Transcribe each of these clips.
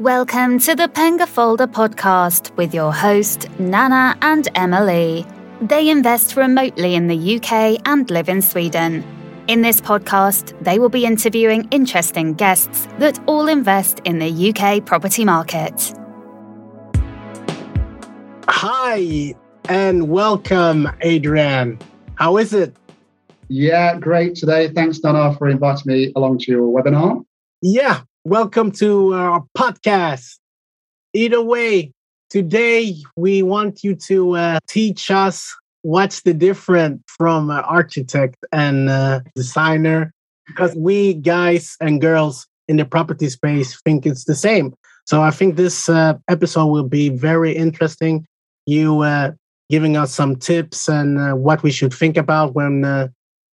Welcome to the Penga Folder podcast with your host, Nana and Emily. They invest remotely in the UK and live in Sweden. In this podcast, they will be interviewing interesting guests that all invest in the UK property market. Hi, and welcome, Adrian. How is it? Yeah, great today. Thanks, Donna, for inviting me along to your webinar. Yeah, welcome to our podcast. Either way, today we want you to uh, teach us what's the difference from uh, architect and uh, designer because we guys and girls in the property space think it's the same. So I think this uh, episode will be very interesting. You giving us some tips and what we should think about when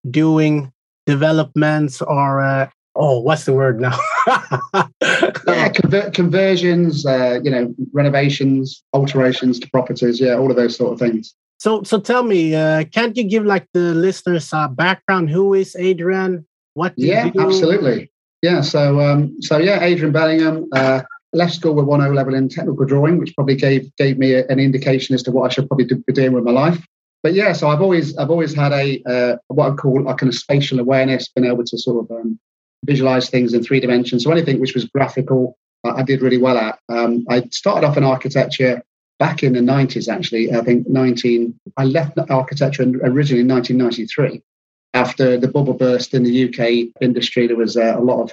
doing developments or oh what's the word now? Yeah conver- conversions uh, you know renovations alterations to properties yeah all of those sort of things. So so tell me uh, can't you give like the listeners a background? Who is adrian? What yeah absolutely. Yeah so um so yeah adrian bellingham uh, left school with one O level in technical drawing, which probably gave gave me a, an indication as to what I should probably do, be doing with my life. But yeah, so I've always I've always had a uh, what I call a kind of spatial awareness, been able to sort of um, visualize things in three dimensions. So anything which was graphical, uh, I did really well at. Um, I started off in architecture back in the 90s. Actually, I think 19. I left architecture originally in 1993 after the bubble burst in the UK industry. There was uh, a lot of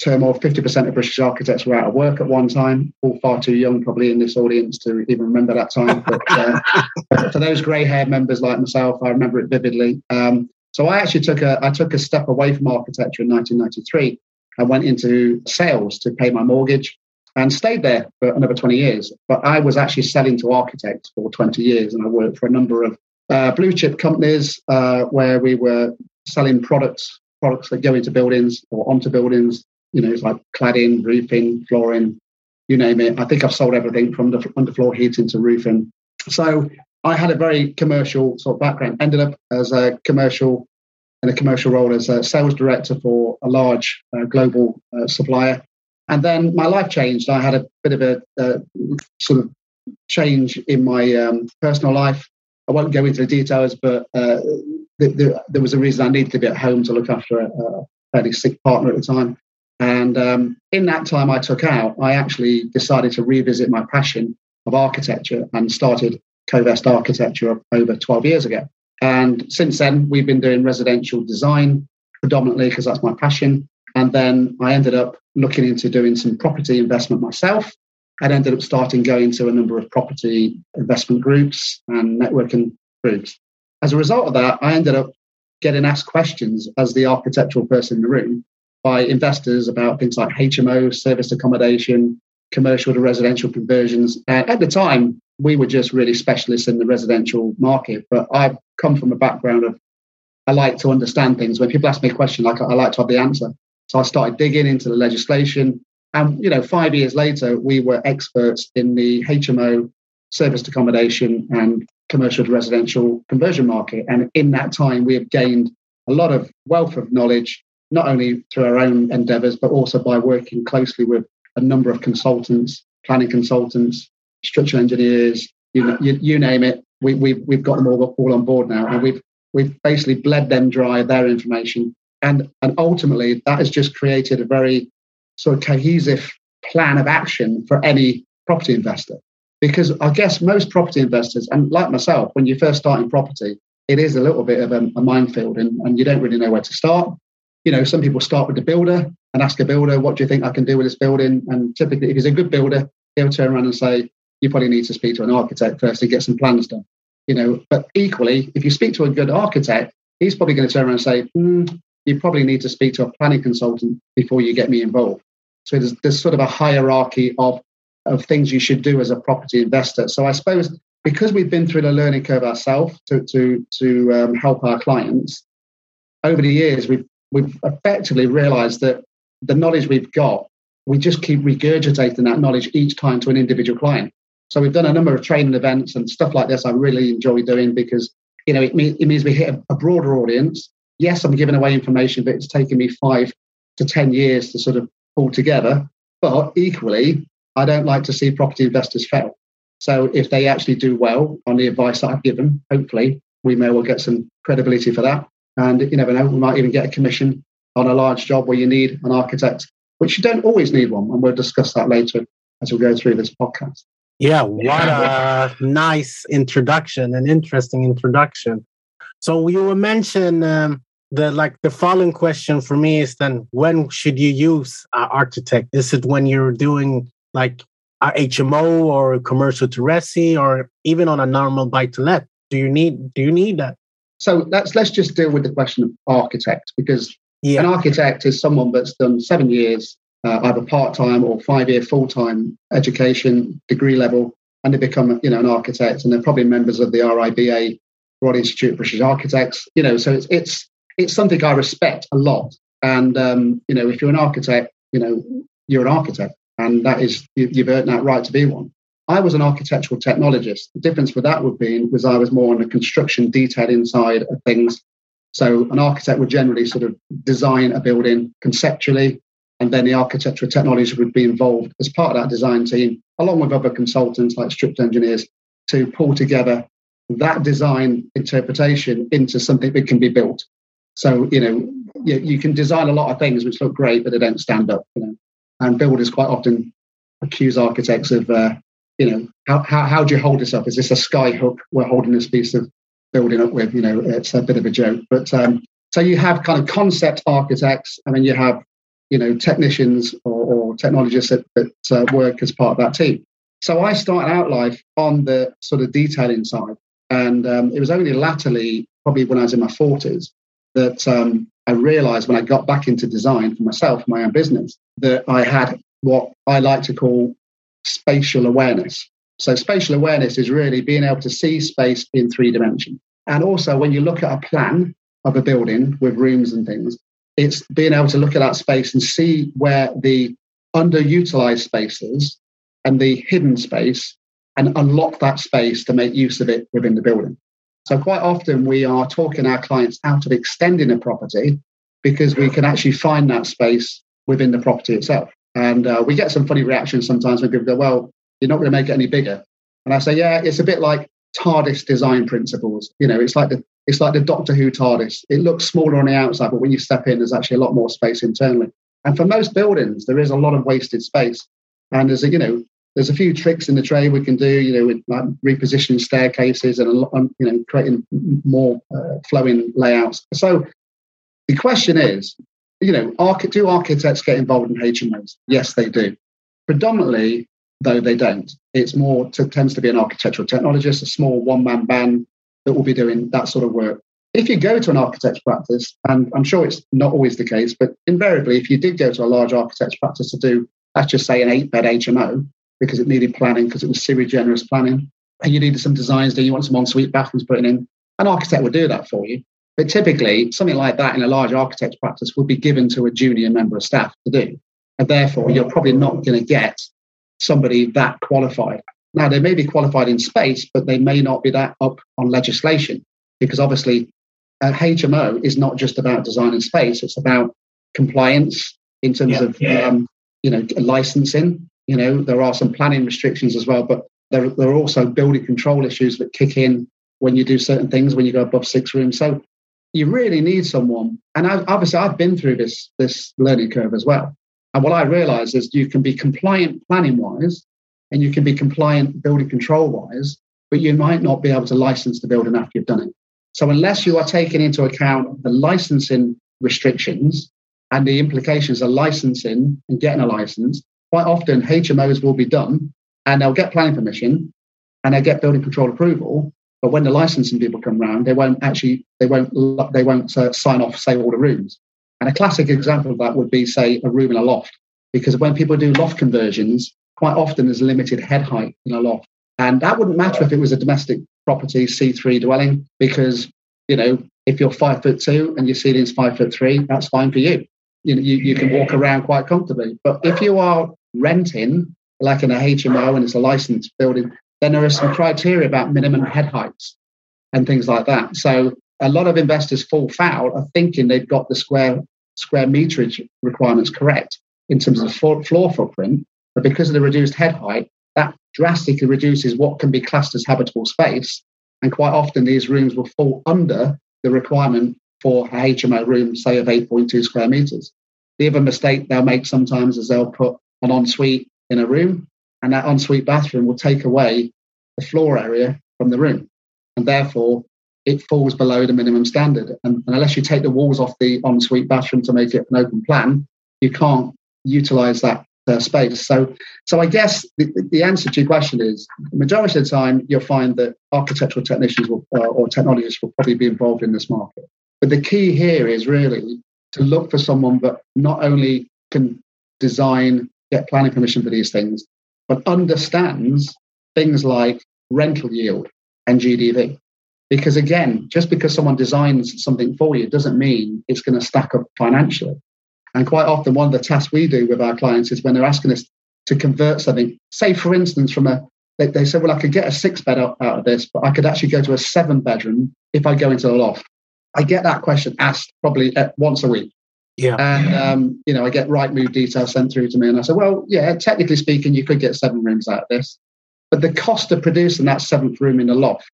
turmoil. 50% of British architects were out of work at one time, all far too young probably in this audience to even remember that time. But uh, for those grey haired members like myself, I remember it vividly. Um, so I actually took a, I took a step away from architecture in 1993 and went into sales to pay my mortgage and stayed there for another 20 years. But I was actually selling to architects for 20 years and I worked for a number of uh, blue chip companies uh, where we were selling products products that go into buildings or onto buildings you know, it's like cladding, roofing, flooring, you name it. I think I've sold everything from the underfloor heating to roofing. So I had a very commercial sort of background. Ended up as a commercial in a commercial role as a sales director for a large uh, global uh, supplier. And then my life changed. I had a bit of a uh, sort of change in my um, personal life. I won't go into the details, but uh, the, the, there was a reason I needed to be at home to look after a, a fairly sick partner at the time. And um, in that time I took out, I actually decided to revisit my passion of architecture and started Covest Architecture over 12 years ago. And since then, we've been doing residential design predominantly because that's my passion. And then I ended up looking into doing some property investment myself and ended up starting going to a number of property investment groups and networking groups. As a result of that, I ended up getting asked questions as the architectural person in the room by investors about things like HMO, service accommodation, commercial to residential conversions. And at the time, we were just really specialists in the residential market. But I've come from a background of I like to understand things. When people ask me a question, like I like to have the answer. So I started digging into the legislation. And you know, five years later, we were experts in the HMO, service accommodation, and commercial to residential conversion market. And in that time, we have gained a lot of wealth of knowledge not only through our own endeavors, but also by working closely with a number of consultants, planning consultants, structural engineers, you, you, you name it. We, we, we've got them all, all on board now. And we've, we've basically bled them dry of their information. And, and ultimately, that has just created a very sort of cohesive plan of action for any property investor. Because I guess most property investors, and like myself, when you first start in property, it is a little bit of a, a minefield and, and you don't really know where to start you know, some people start with the builder and ask a builder, what do you think I can do with this building? And typically, if he's a good builder, he'll turn around and say, you probably need to speak to an architect first to get some plans done. You know, but equally, if you speak to a good architect, he's probably going to turn around and say, mm, you probably need to speak to a planning consultant before you get me involved. So there's, there's sort of a hierarchy of, of things you should do as a property investor. So I suppose because we've been through the learning curve ourselves to, to, to um, help our clients, over the years, we've we've effectively realized that the knowledge we've got, we just keep regurgitating that knowledge each time to an individual client. So we've done a number of training events and stuff like this. I really enjoy doing because you know it, mean, it means we hit a, a broader audience. Yes, I'm giving away information, but it's taken me five to ten years to sort of pull together. But equally, I don't like to see property investors fail. So if they actually do well on the advice that I've given, hopefully we may well get some credibility for that. And you never know, we might even get a commission on a large job where you need an architect, which you don't always need one. And we'll discuss that later as we go through this podcast. Yeah, what a nice introduction, an interesting introduction. So you were mentioned um, the like the following question for me is then when should you use uh, architect? Is it when you're doing like a HMO or commercial to resi or even on a normal buy to let? Do you need do you need that? So let's let's just deal with the question of architect because yeah. an architect is someone that's done seven years uh, either part-time or five-year full-time education degree level and they become you know an architect and they're probably members of the RIBA Royal Institute of British Architects you know so it's it's it's something I respect a lot. And um, you know if you're an architect you know you're an architect and that is you, you've earned that right to be one. I was an architectural technologist. The difference with that would be was I was more on the construction detail inside of things so an architect would generally sort of design a building conceptually and then the architectural technology would be involved as part of that design team, along with other consultants like structural engineers, to pull together that design interpretation into something that can be built. So, you know, you, you can design a lot of things which look great, but they don't stand up, you know. And builders quite often accuse architects of, uh, you know, how, how, how do you hold this up? Is this a sky hook we're holding this piece of building up with? You know, it's a bit of a joke. But um, so you have kind of concept architects, and then you have you know technicians or, or technologists that, that uh, work as part of that team. So I started out life on the sort of detailing side, and um, it was only latterly, probably when I was in my forties, that um, I realised when I got back into design for myself, my own business, that I had what I like to call spatial awareness. So spatial awareness is really being able to see space in three dimensions. And also, when you look at a plan of a building with rooms and things, it's being able to look at that space and see where the underutilized spaces and the hidden space and unlock that space to make use of it within the building. So, quite often, we are talking our clients out of extending a property because we can actually find that space within the property itself. And uh, we get some funny reactions sometimes when people go, Well, you're not going to make it any bigger. And I say, Yeah, it's a bit like TARDIS design principles. You know, it's like the it's like the Doctor Who TARDIS. It looks smaller on the outside, but when you step in, there's actually a lot more space internally. And for most buildings, there is a lot of wasted space. And there's a, you know, there's a few tricks in the trade we can do, you know, with like repositioning staircases and, a lot, um, you know, creating more uh, flowing layouts. So the question is, you know, do architects get involved in HMOs? Yes, they do. Predominantly, though they don't. It's more to, tends to be an architectural technologist, a small one-man band that will be doing that sort of work. If you go to an architect's practice, and I'm sure it's not always the case, but invariably, if you did go to a large architect's practice to do, let's just say, an eight bed HMO, because it needed planning, because it was semi generous planning, and you needed some designs, do you want some ensuite bathrooms put in, an architect would do that for you. But typically, something like that in a large architect's practice would be given to a junior member of staff to do. And therefore, you're probably not going to get somebody that qualified. Now, they may be qualified in space, but they may not be that up on legislation because obviously uh, HMO is not just about design and space, it's about compliance in terms yeah, of yeah. Um, you know licensing. You know, there are some planning restrictions as well, but there, there are also building control issues that kick in when you do certain things when you go above six rooms. So you really need someone. And I, obviously, I've been through this this learning curve as well. And what I realize is you can be compliant planning wise, and you can be compliant building control wise, but you might not be able to license the building after you've done it. So unless you are taking into account the licensing restrictions and the implications of licensing and getting a license, quite often HMOs will be done and they'll get planning permission and they'll get building control approval. But when the licensing people come around, they won't actually they won't they won't uh, sign off say all the rooms. And a classic example of that would be say a room in a loft, because when people do loft conversions, quite often there's limited head height in a loft. And that wouldn't matter if it was a domestic property C3 dwelling, because, you know, if you're five foot two and your ceiling's five foot three, that's fine for you. You know, you, you can walk around quite comfortably. But if you are renting, like in a HMO and it's a licensed building, then there are some criteria about minimum head heights and things like that. So a lot of investors fall foul of thinking they've got the square square meterage requirements correct in terms of floor, floor footprint But because of the reduced head height, that drastically reduces what can be classed as habitable space. And quite often, these rooms will fall under the requirement for a HMO room, say of 8.2 square meters. The other mistake they'll make sometimes is they'll put an ensuite in a room, and that ensuite bathroom will take away the floor area from the room. And therefore, it falls below the minimum standard. And, and unless you take the walls off the ensuite bathroom to make it an open plan, you can't utilize that uh, space. So, so I guess the, the, answer to your question is the majority of the time you'll find that architectural technicians will, uh, or technologists will probably be involved in this market. But the key here is really to look for someone that not only can design, get planning permission for these things, but understands things like rental yield and GDV. Because again, just because someone designs something for you doesn't mean it's going to stack up financially. And quite often, one of the tasks we do with our clients is when they're asking us to convert something, say, for instance, from a, they, they say, well, I could get a six bed out, out of this, but I could actually go to a seven bedroom if I go into the loft. I get that question asked probably once a week. Yeah. And, um, you know, I get Rightmove details sent through to me. And I say, well, yeah, technically speaking, you could get seven rooms out of this. But the cost of producing that seventh room in the loft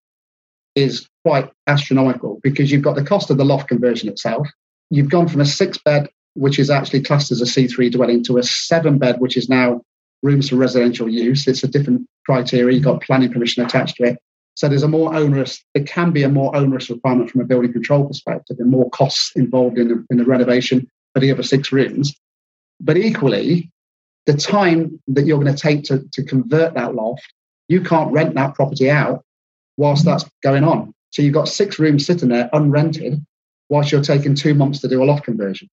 is quite astronomical because you've got the cost of the loft conversion itself. You've gone from a six bed which is actually classed as a C3 dwelling, to a seven bed, which is now rooms for residential use. It's a different criteria. You've got planning permission attached to it. So there's a more onerous, it can be a more onerous requirement from a building control perspective and more costs involved in the, in the renovation for the other six rooms. But equally, the time that you're going to take to, to convert that loft, you can't rent that property out whilst that's going on. So you've got six rooms sitting there unrented whilst you're taking two months to do a loft conversion.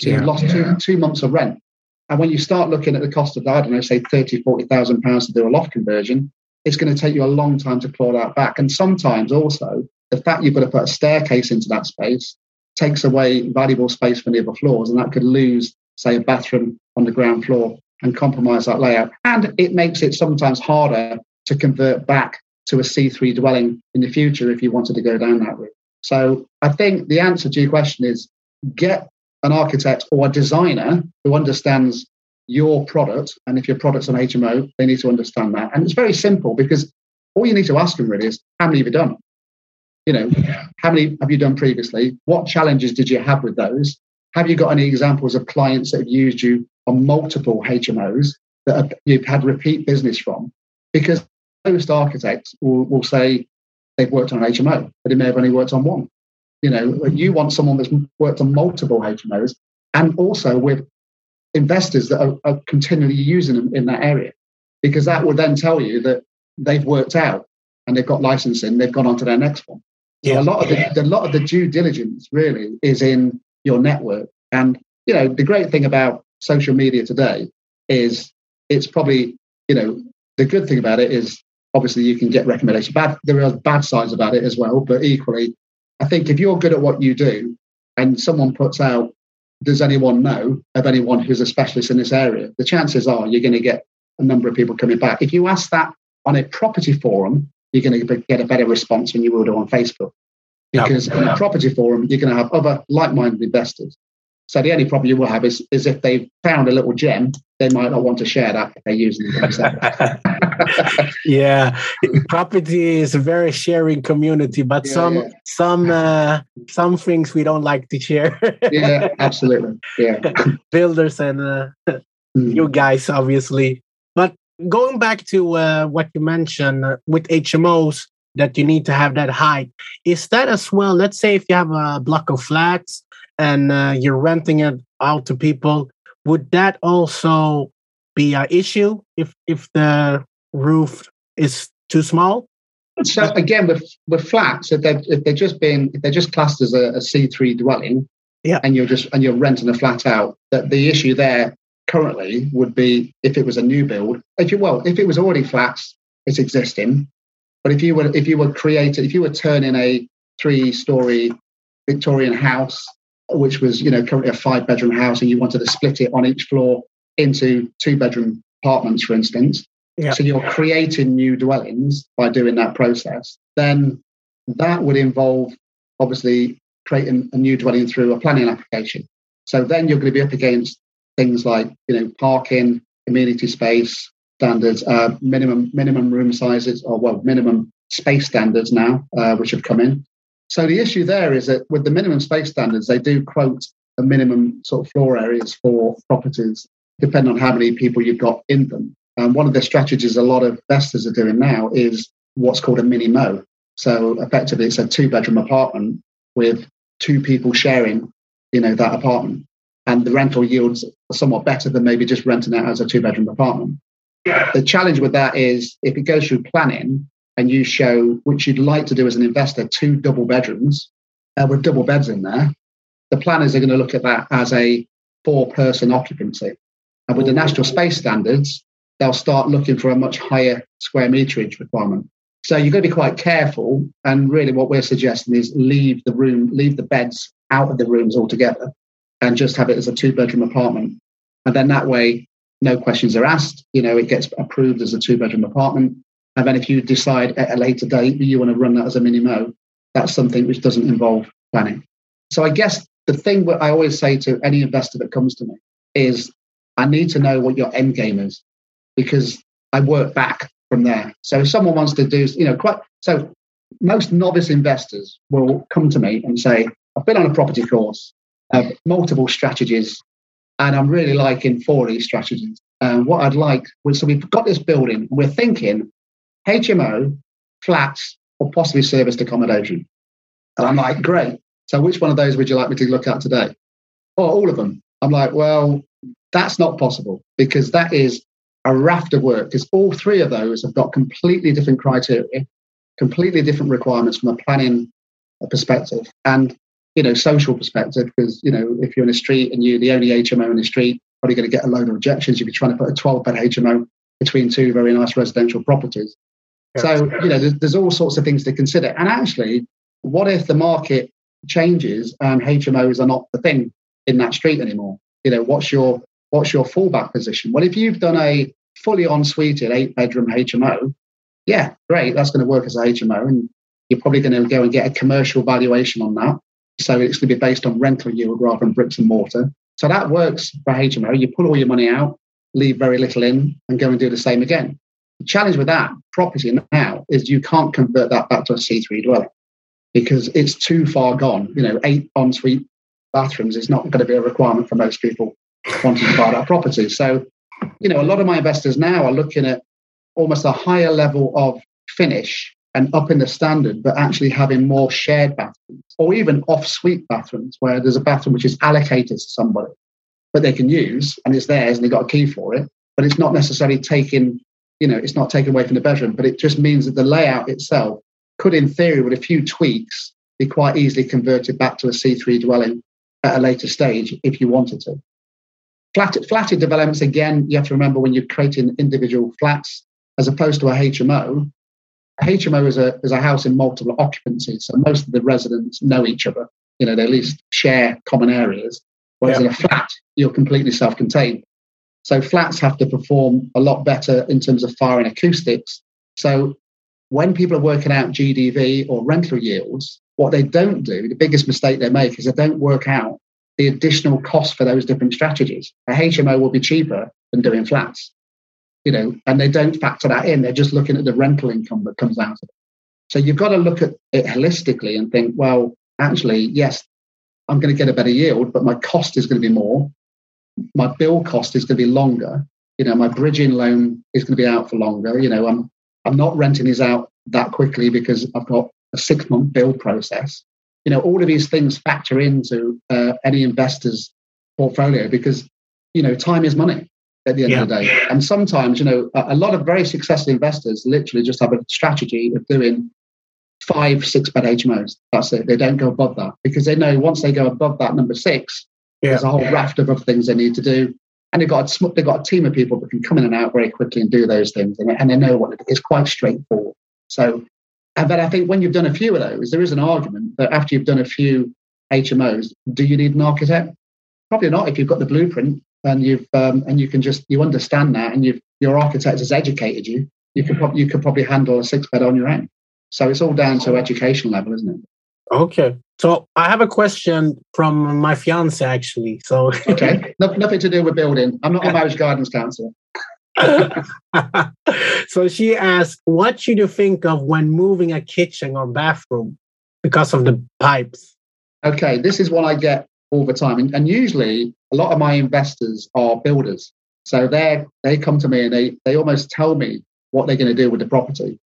So you've lost two, two months of rent. And when you start looking at the cost of, that, I don't know, say 30, 40,000 pounds to do a loft conversion, it's going to take you a long time to claw that back. And sometimes also the fact you've got to put a staircase into that space takes away valuable space for the other floors. And that could lose, say, a bathroom on the ground floor and compromise that layout. And it makes it sometimes harder to convert back to a C3 dwelling in the future if you wanted to go down that route. So I think the answer to your question is get an architect or a designer who understands your product. And if your product's an HMO, they need to understand that. And it's very simple because all you need to ask them really is how many have you done? You know, how many have you done previously? What challenges did you have with those? Have you got any examples of clients that have used you on multiple HMOs that you've had repeat business from? Because most architects will, will say they've worked on an HMO, but they may have only worked on one. You know, you want someone that's worked on multiple HMOs and also with investors that are, are continually using them in that area, because that will then tell you that they've worked out and they've got licensing, they've gone on to their next one. So yeah. a lot of the, the lot of the due diligence really is in your network. And you know, the great thing about social media today is it's probably, you know, the good thing about it is obviously you can get recommendations. Bad there are bad sides about it as well, but equally I think if you're good at what you do and someone puts out, does anyone know of anyone who's a specialist in this area? The chances are you're going to get a number of people coming back. If you ask that on a property forum, you're going to get a better response than you will do on Facebook. Because in a property forum, you're going to have other like minded investors. So the only problem you will have is, is if they've found a little gem, they might not want to share that if they're using it themselves. yeah, property is a very sharing community, but yeah, some yeah. some uh, some things we don't like to share. yeah, absolutely. Yeah, builders and uh, mm. you guys, obviously. But going back to uh, what you mentioned uh, with HMOs, that you need to have that height. Is that as well? Let's say if you have a block of flats and uh, you're renting it out to people, would that also be an issue if if the roof is too small? So uh, again, with with flats, if they're if they're just being if they're just classed as a a C three dwelling, yeah, and you're just and you're renting a flat out, that the issue there currently would be if it was a new build. If you well, if it was already flats, it's existing. But if you were if you were creating if you were turning a three story Victorian house which was you know currently a five bedroom house and you wanted to split it on each floor into two bedroom apartments for instance yeah. so you're creating new dwellings by doing that process then that would involve obviously creating a new dwelling through a planning application so then you're going to be up against things like you know parking amenity space standards, uh, minimum minimum room sizes, or well, minimum space standards now, uh, which have come in. So the issue there is that with the minimum space standards, they do quote a minimum sort of floor areas for properties, depending on how many people you've got in them. And one of the strategies a lot of investors are doing now is what's called a mini mo. So effectively, it's a two bedroom apartment with two people sharing, you know, that apartment. And the rental yields are somewhat better than maybe just renting it as a two bedroom apartment. The challenge with that is if it goes through planning and you show, which you'd like to do as an investor, two double bedrooms uh, with double beds in there, the planners are going to look at that as a four person occupancy. And with the national space standards, they'll start looking for a much higher square meterage requirement. So you've got to be quite careful. And really, what we're suggesting is leave the room, leave the beds out of the rooms altogether and just have it as a two bedroom apartment. And then that way, no questions are asked. You know, it gets approved as a two bedroom apartment. And then if you decide at a later date that you want to run that as a mini mo, that's something which doesn't involve planning. So I guess the thing that I always say to any investor that comes to me is I need to know what your end game is because I work back from there. So if someone wants to do, you know, quite so most novice investors will come to me and say, I've been on a property course, multiple strategies, and I'm really liking four of these strategies. And what I'd like so we've got this building, we're thinking HMO, flats, or possibly serviced accommodation. And I'm like, great. So which one of those would you like me to look at today? Oh, all of them. I'm like, well, that's not possible because that is a raft of work because all three of those have got completely different criteria, completely different requirements from a planning perspective and you know social perspective because you know if you're in a street and you're the only HMO in the street, probably going to get a load of objections. You'd be trying to put a 12 bed HMO between two very nice residential properties. So you know there's, there's all sorts of things to consider. And actually, what if the market changes and HMOs are not the thing in that street anymore? You know, what's your what's your fallback position? Well, if you've done a fully en suited eight bedroom HMO, yeah, great, that's going to work as a HMO, and you're probably going to go and get a commercial valuation on that. So it's going to be based on rental yield rather than bricks and mortar. So that works for HMO. You pull all your money out, leave very little in, and go and do the same again. The challenge with that property now is you can't convert that back to a C3 dwelling because it's too far gone. You know, eight ensuite bathrooms is not going to be a requirement for most people wanting to buy that property. So, you know, a lot of my investors now are looking at almost a higher level of finish and up in the standard, but actually having more shared bathrooms or even off suite bathrooms where there's a bathroom which is allocated to somebody, but they can use and it's theirs and they got a key for it, but it's not necessarily taken, you know, it's not taken away from the bedroom, but it just means that the layout itself could, in theory, with a few tweaks, be quite easily converted back to a C3 dwelling at a later stage if you wanted to. Flat, flatted developments, again, you have to remember when you're creating individual flats as opposed to a HMO. A HMO is a, is a house in multiple occupancies, so most of the residents know each other. You know, they at least share common areas. Whereas yeah. in a flat, you're completely self contained. So flats have to perform a lot better in terms of fire and acoustics. So when people are working out GDV or rental yields, what they don't do, the biggest mistake they make is they don't work out the additional cost for those different strategies. A HMO will be cheaper than doing flats, you know, and they don't factor that in. They're just looking at the rental income that comes out of it. So you've got to look at it holistically and think, well, actually, yes, I'm going to get a better yield, but my cost is going to be more. My bill cost is going to be longer. You know, my bridging loan is going to be out for longer. You know, I'm I'm not renting these out that quickly because I've got a six month build process. You know, all of these things factor into uh, any investor's portfolio because, you know, time is money at the end yeah. of the day. And sometimes, you know, a, lot of very successful investors literally just have a strategy of doing five, six bed HMOs. That's it. They don't go above that because they know once they go above that number six, yeah. there's a whole raft of other things they need to do and they've got a, they've got a team of people that can come in and out very quickly and do those things, and, and they know what it is. Quite straightforward. So, but I think when you've done a few of those, there is an argument that after you've done a few HMOs, do you need an architect? Probably not if you've got the blueprint and you've um, and you can just you understand that and you your architect has educated you. You could probably you could probably handle a six bed on your own. So it's all down to education level, isn't it? Okay. So I have a question from my fiance actually. So okay, no, nothing to do with building. I'm not a marriage guidance counselor. so she asked, "What should you think of when moving a kitchen or bathroom because of the pipes?" Okay, this is what I get all the time, and, and usually a lot of my investors are builders, so they they come to me and they they almost tell me what they're going to do with the property.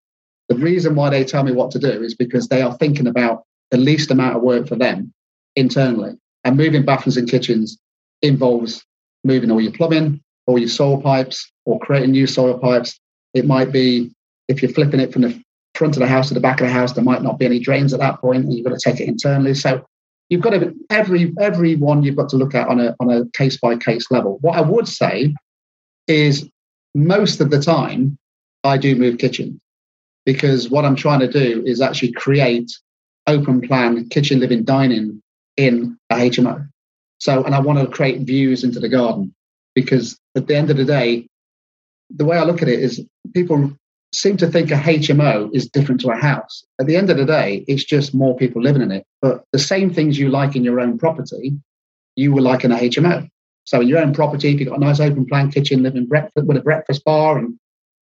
The reason why they tell me what to do is because they are thinking about the least amount of work for them internally. And moving bathrooms and kitchens involves moving all your plumbing, all your soil pipes, or creating new soil pipes. It might be if you're flipping it from the front of the house to the back of the house, there might not be any drains at that point, and you've got to take it internally. So you've got to every every one you've got to look at on a on a case by case level. What I would say is most of the time I do move kitchens because what I'm trying to do is actually create open plan kitchen, living, dining in a HMO. So, and I want to create views into the garden because at the end of the day, the way I look at it is people seem to think a HMO is different to a house. At the end of the day, it's just more people living in it. But the same things you like in your own property, you will like in a HMO. So in your own property, if you've got a nice open plan kitchen, living breakfast with a breakfast bar and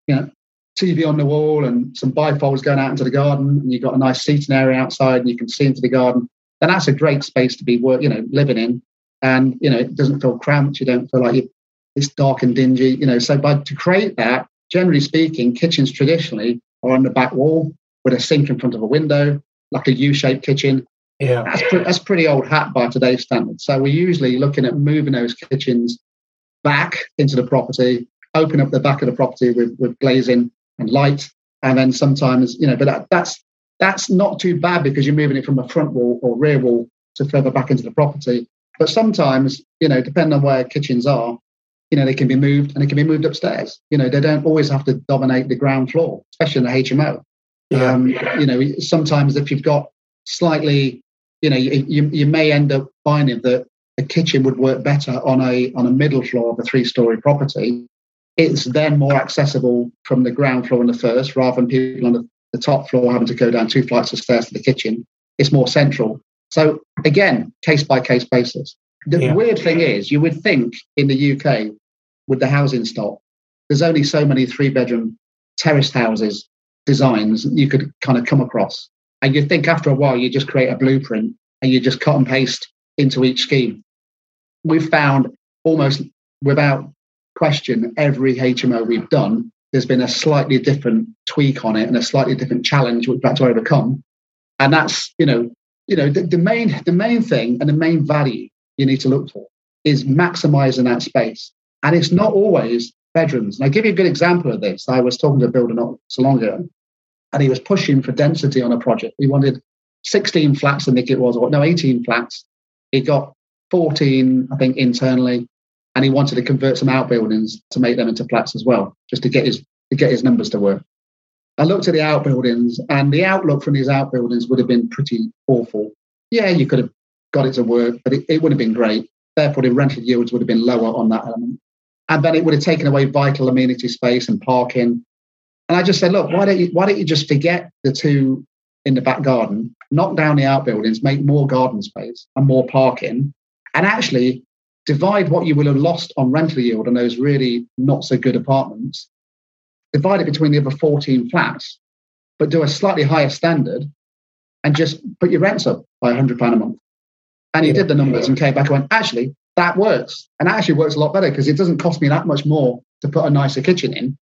you know TV on the wall and some bifolds going out into the garden, and you've got a nice seating area outside, and you can see into the garden. Then that's a great space to be work, you know, living in, and you know, it doesn't feel cramped. You don't feel like it's dark and dingy. You know, so by to create that, generally speaking, kitchens traditionally are on the back wall with a sink in front of a window, like a U-shaped kitchen. Yeah, that's pre- that's pretty old hat by today's standards. So we're usually looking at moving those kitchens back into the property, open up the back of the property with, with glazing and light. And then sometimes, you know, but that, that's that's not too bad because you're moving it from a front wall or rear wall to further back into the property. But sometimes, you know, depending on where kitchens are, you know, they can be moved and they can be moved upstairs. You know, they don't always have to dominate the ground floor, especially in the HMO. Yeah. Um, you know, sometimes if you've got slightly, you know, you, you, you may end up finding that a kitchen would work better on a on a middle floor of a three story property it's then more accessible from the ground floor and the first rather than people on the, the top floor having to go down two flights of stairs to the kitchen. It's more central. So again, case by case basis. The yeah. weird thing is, you would think in the UK with the housing stock, there's only so many three bedroom terraced houses designs you could kind of come across. And you think after a while, you just create a blueprint and you just cut and paste into each scheme. We've found almost without question every HMO we've done, there's been a slightly different tweak on it and a slightly different challenge we've had to overcome. And that's, you know, you know, the, the main the main thing and the main value you need to look for is maximizing that space. And it's not always bedrooms. And I'll give you a good example of this. I was talking to a builder not so long ago, and he was pushing for density on a project. He wanted 16 flats, I think it was, or no, 18 flats. He got 14, I think, internally and he wanted to convert some outbuildings to make them into flats as well, just to get his to get his numbers to work. I looked at the outbuildings, and the outlook from these outbuildings would have been pretty awful. Yeah, you could have got it to work, but it, it would have been great. Therefore, the rental yields would have been lower on that element, and then it would have taken away vital amenity space and parking. And I just said, look, why don't you why don't you just forget the two in the back garden, knock down the outbuildings, make more garden space and more parking, and actually divide what you will have lost on rental yield on those really not so good apartments, divide it between the other 14 flats, but do a slightly higher standard and just put your rents up by £100 a month. And he did the numbers and came back and went, actually, that works. And actually works a lot better because it doesn't cost me that much more to put a nicer kitchen in.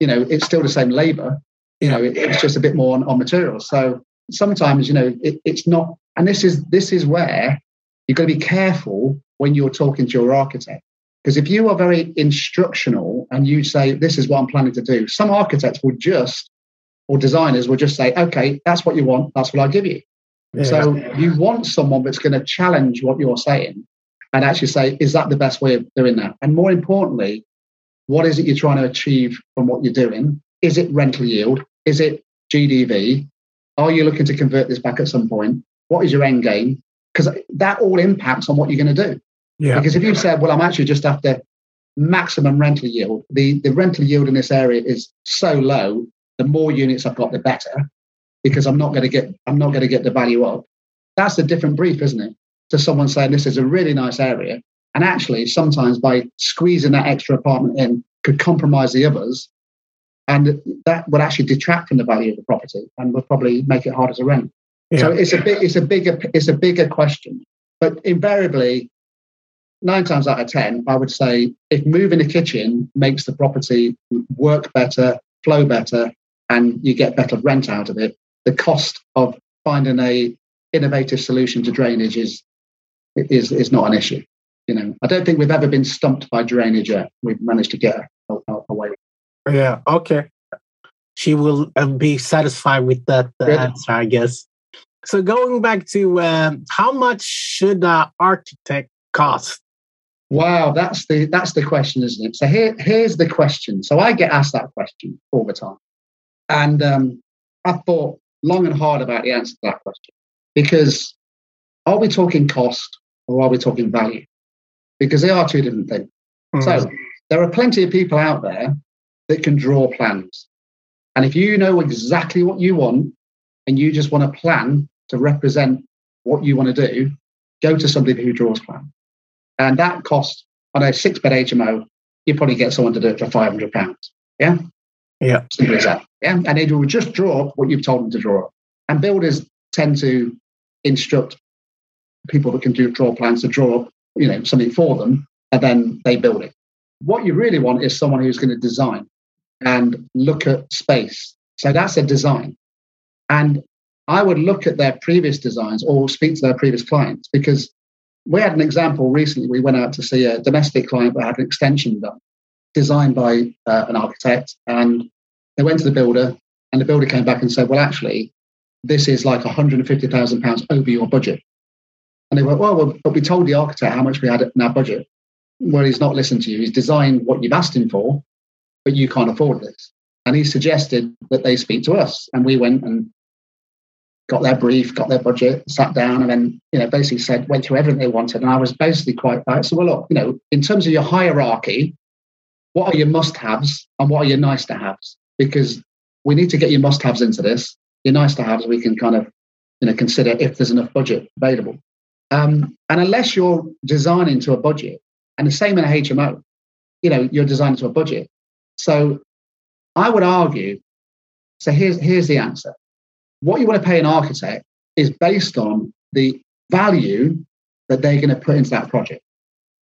You know, it's still the same labor. You know, it, it's just a bit more on, on materials. So sometimes, you know, it, it's not, and this is this is where you've got to be careful when you're talking to your architect. Because if you are very instructional and you say, this is what I'm planning to do, some architects will just, or designers will just say, okay, that's what you want, that's what I'll give you. Yeah. So you want someone that's going to challenge what you're saying and actually say, is that the best way of doing that? And more importantly, what is it you're trying to achieve from what you're doing? Is it rental yield? Is it GDV? Are you looking to convert this back at some point? What is your end game? Because that all impacts on what you're going to do. Yeah. Because if you said, well, I'm actually just after maximum rental yield, the, the rental yield in this area is so low, the more units I've got, the better, because I'm not going to get I'm not going to get the value up. that's a different brief, isn't it? To someone saying this is a really nice area. And actually, sometimes by squeezing that extra apartment in could compromise the others. And that would actually detract from the value of the property and would probably make it harder to rent. Yeah. So it's a bit, it's a bigger, it's a bigger question. But invariably, nine times out of ten, I would say if moving a kitchen makes the property work better, flow better, and you get better rent out of it, the cost of finding a innovative solution to drainage is is is not an issue. You know, I don't think we've ever been stumped by drainage yet. We've managed to get away. Yeah. Okay. She will um, be satisfied with that uh, answer, I guess. So going back to uh, how much should an architect cost? Wow, that's the that's the question, isn't it? So here here's the question. So I get asked that question all the time, and um, I thought long and hard about the answer to that question because are we talking cost or are we talking value? Because they are two different things. Mm. So there are plenty of people out there that can draw plans, and if you know exactly what you want and you just want a plan to represent what you want to do, go to somebody who draws plans. And that cost on a six bed HMO, you probably get someone to do it for five hundred pounds. Yeah. Yeah. Simple as that. Yeah. And they will just draw what you've told them to draw. And builders tend to instruct people that can do draw plans to draw, you know, something for them, and then they build it. What you really want is someone who's going to design and look at space. So that's a design. And I would look at their previous designs or speak to their previous clients because we had an example recently. We went out to see a domestic client that had an extension done, designed by uh, an architect, and they went to the builder, and the builder came back and said, "Well, actually, this is like 150,000 pounds over your budget." And they went, well, well, but we told the architect how much we had in our budget. Well, he's not listened to you. He's designed what you've asked him for, but you can't afford this. And he suggested that they speak to us, and we went and got their brief, got their budget, sat down, and then you know basically said went through everything they wanted. And I was basically quite like, so well, look, you know, in terms of your hierarchy, what are your must-haves and what are your nice-to-haves? Because we need to get your must-haves into this. Your nice-to-haves we can kind of you know consider if there's enough budget available. Um, and unless you're designing to a budget, and the same in a HMO, you know, you're designing to a budget. So I would argue. So here's here's the answer what you want to pay an architect is based on the value that they're going to put into that project.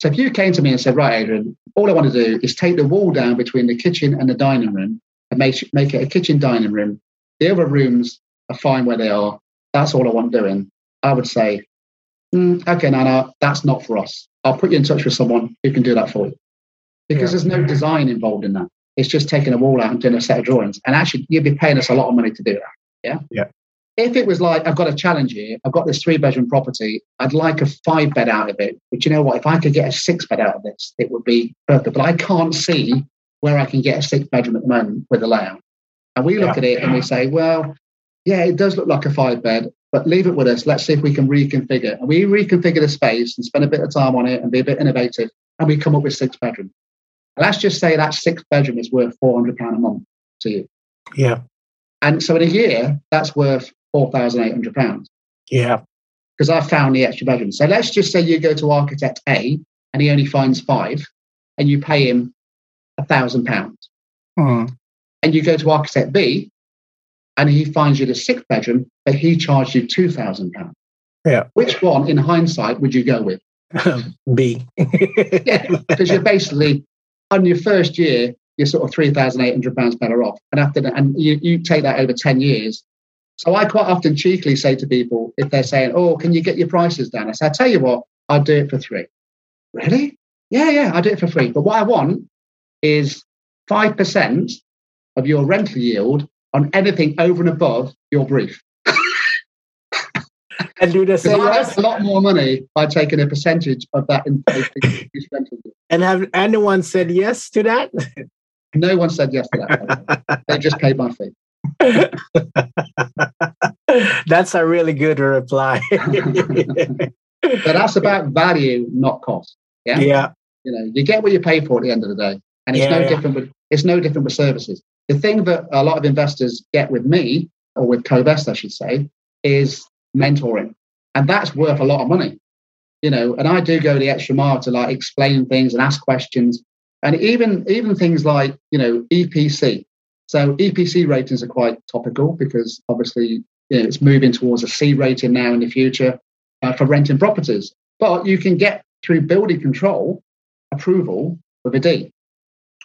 So if you came to me and said, right, Adrian, all I want to do is take the wall down between the kitchen and the dining room and make, make it a kitchen dining room. The other rooms are fine where they are. That's all I want doing. I would say, mm, okay, Nana, that's not for us. I'll put you in touch with someone who can do that for you. Because yeah. there's no design involved in that. It's just taking a wall out and doing a set of drawings. And actually, you'd be paying us a lot of money to do that. Yeah. Yeah. If it was like, I've got a challenge here, I've got this three bedroom property, I'd like a five bed out of it. But you know what? If I could get a six bed out of this, it would be perfect. But I can't see where I can get a six bedroom at the moment with a layout. And we look yeah. at it and we say, well, yeah, it does look like a five bed, but leave it with us. Let's see if we can reconfigure. And we reconfigure the space and spend a bit of time on it and be a bit innovative. And we come up with six bedroom. And let's just say that six bedroom is worth £400 a month to you. Yeah. And so in a year, that's worth £4,800. Yeah. Because I found the extra bedroom. So let's just say you go to architect A and he only finds five and you pay him a thousand pounds. Hmm. And you go to architect B and he finds you the sixth bedroom, but he charged you two thousand pounds. Yeah. Which one, in hindsight, would you go with? B. yeah, because you're basically on your first year, you're sort of three thousand eight hundred pounds better off, and after that, and you, you take that over ten years. So I quite often cheekily say to people if they're saying, "Oh, can you get your prices down?" I say, "I tell you what, I'll do it for three. Really? Yeah, yeah, I'll do it for free. But what I want is five percent of your rental yield on anything over and above your brief. and do the same. So a lot more money by taking a percentage of that And have anyone said yes to that? No one said yes to that. they just paid my fee. that's a really good reply. but that's about value, not cost. Yeah. Yeah. You know, you get what you pay for at the end of the day, and it's yeah, no yeah. different. With it's no different with services. The thing that a lot of investors get with me, or with Covest, I should say, is mentoring. and that's worth a lot of money. You know, and I do go the extra mile to like explain things and ask questions, and even even things like you know EPC. So EPC ratings are quite topical because obviously you know, it's moving towards a C rating now in the future uh, for renting properties. But you can get through building control approval with a D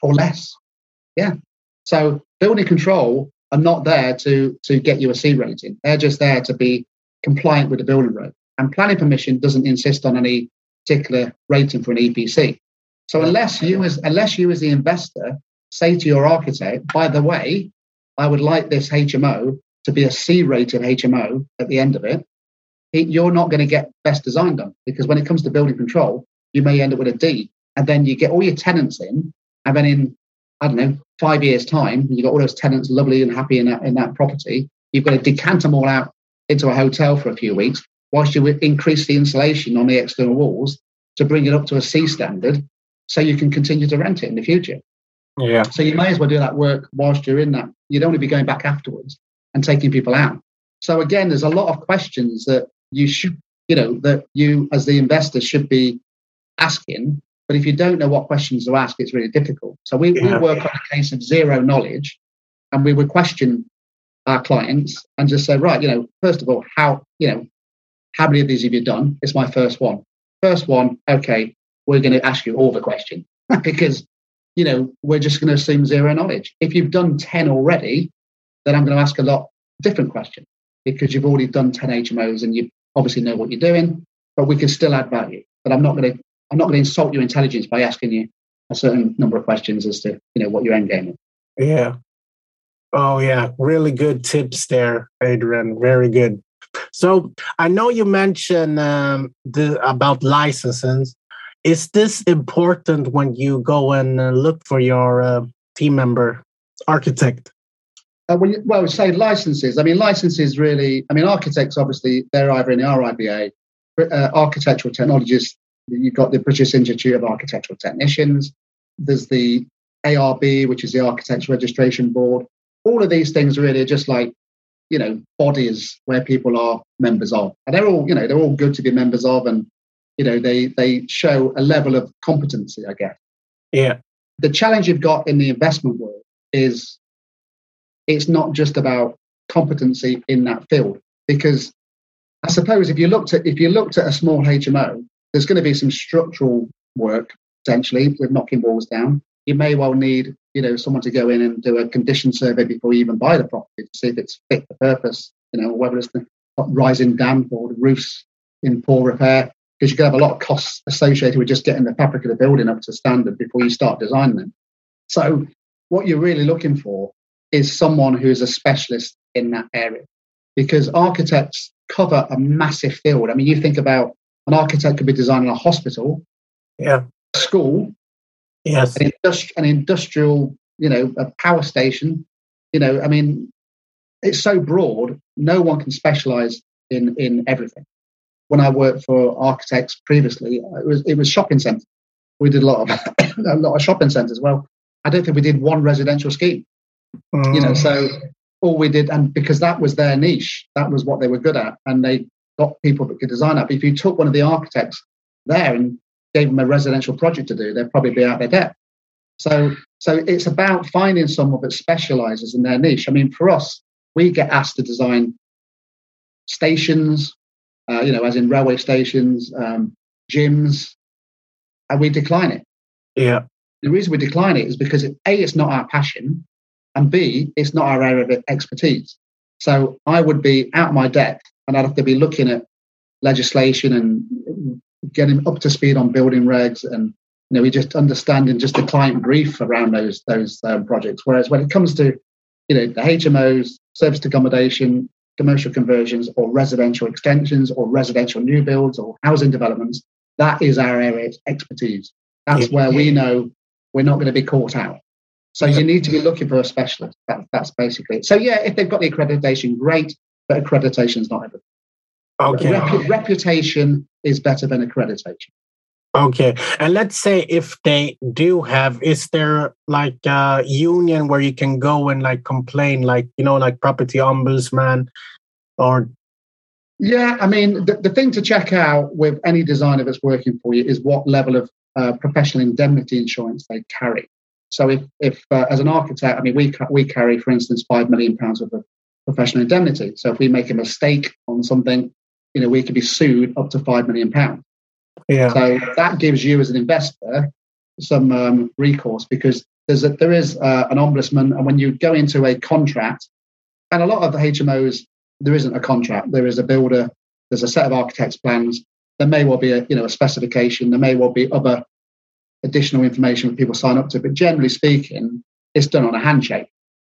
or less. Yeah. So building control are not there to, to get you a C rating. They're just there to be compliant with the building reg. And planning permission doesn't insist on any particular rating for an EPC. So unless you as unless you as the investor say to your architect, by the way, I would like this HMO to be a C rated HMO at the end of it, you're not going to get best design done because when it comes to building control, you may end up with a D. And then you get all your tenants in, and then in, I don't know, five years' time, you've got all those tenants lovely and happy in that, in that property. You've got to decant them all out into a hotel for a few weeks whilst you increase the insulation on the external walls to bring it up to a C standard so you can continue to rent it in the future. Yeah. So you may as well do that work whilst you're in that. You'd only be going back afterwards and taking people out. So again, there's a lot of questions that you should, you know, that you as the investor should be asking. But if you don't know what questions to ask, it's really difficult. So we, yeah. we work on a case of zero knowledge and we would question our clients and just say, right, you know, first of all, how, you know, how many of these have you done? It's my first one. First one, okay, we're going to ask you all the questions because, you know, we're just going to assume zero knowledge. If you've done 10 already, then I'm going to ask a lot different question because you've already done 10 HMOs and you obviously know what you're doing, but we can still add value. But I'm not going to I'm not going to insult your intelligence by asking you a certain number of questions as to you know what your end game is. Yeah. Oh yeah, really good tips there, Adrian. Very good. So I know you mentioned um, the about licenses. Is this important when you go and uh, look for your uh, team member architect? Uh, well, say licenses. I mean, licenses really. I mean, architects obviously they're either in the RIBA, uh, architectural technologists. You've got the British Institute of Architectural Technicians. There's the ARB, which is the Architects Registration Board. All of these things really are just like you know bodies where people are members of, and they're all you know they're all good to be members of, and you know they they show a level of competency, I guess. Yeah. The challenge you've got in the investment world is it's not just about competency in that field because I suppose if you looked at if you looked at a small HMO, there's going to be some structural work potentially with knocking walls down. You may well need you know someone to go in and do a condition survey before you even buy the property to see if it's fit for purpose. You know whether it's the rising damp or the roofs in poor repair because you could have a lot of costs associated with just getting the fabric of the building up to standard before you start designing them. So what you're really looking for is someone who is a specialist in that area because architects cover a massive field. I mean, you think about an architect could be designing a hospital, yeah, a school, yes, an, industri- an industrial, you know, a power station. You know, I mean, it's so broad. No one can specialize in in everything. When I worked for architects previously, it was it was shopping centers. We did a lot of a lot of shopping centers. Well, I don't think we did one residential scheme. Mm. You know, so all we did, and because that was their niche, that was what they were good at, and they got people that could design that. But if you took one of the architects there and gave them a residential project to do, they'd probably be out their depth. So, so it's about finding someone that specialises in their niche. I mean, for us, we get asked to design stations, uh, you know, as in railway stations, um, gyms, and we decline it. Yeah. The reason we decline it is because it, a, it's not our passion, and B, it's not our area of expertise. So I would be out my depth and I'd have to be looking at legislation and getting up to speed on building regs and you know we just understanding just the client brief around those those um, projects. Whereas when it comes to you know the HMOs, service accommodation, commercial conversions, or residential extensions, or residential new builds, or housing developments, that is our area of expertise. That's yeah. where we know we're not going to be caught out. So you need to be looking for a specialist. That, that's basically it. So yeah, if they've got the accreditation, great, but accreditation is not everything. Okay. Rep- reputation is better than accreditation. Okay. And let's say if they do have, is there like a union where you can go and like complain, like, you know, like property ombudsman or Yeah, I mean, the, the thing to check out with any designer that's working for you is what level of uh, professional indemnity insurance they carry. So, if, if uh, as an architect, I mean, we we carry, for instance, five million pounds worth of professional indemnity. So, if we make a mistake on something, you know, we could be sued up to five million pounds. Yeah. So that gives you, as an investor, some um, recourse because there's a, there is uh, an ombudsman, and when you go into a contract, and a lot of the HMOs, there isn't a contract. There is a builder. There's a set of architects' plans. There may well be a you know a specification. There may well be other additional information that people sign up to. But generally speaking, it's done on a handshake.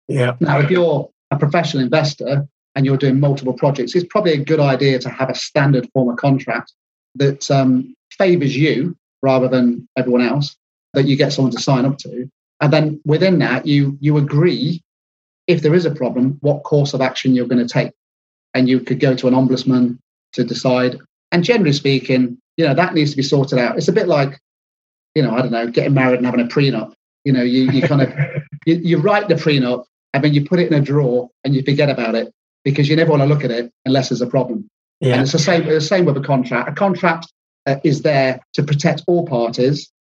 Yeah. Now, if you're a professional investor and you're doing multiple projects, it's probably a good idea to have a standard form of contract that um, favors you rather than everyone else that you get someone to sign up to. And then within that, you you agree if there is a problem, what course of action you're going to take. And you could go to an ombudsman to decide. And generally speaking, you know, that needs to be sorted out. It's a bit like, you know, I don't know, getting married and having a prenup. You know, you, you kind of you, you write the prenup and then you put it in a drawer and you forget about it because you never want to look at it unless there's a problem. Yeah. And it's the same, the same with a contract. A contract uh, is there to protect all parties.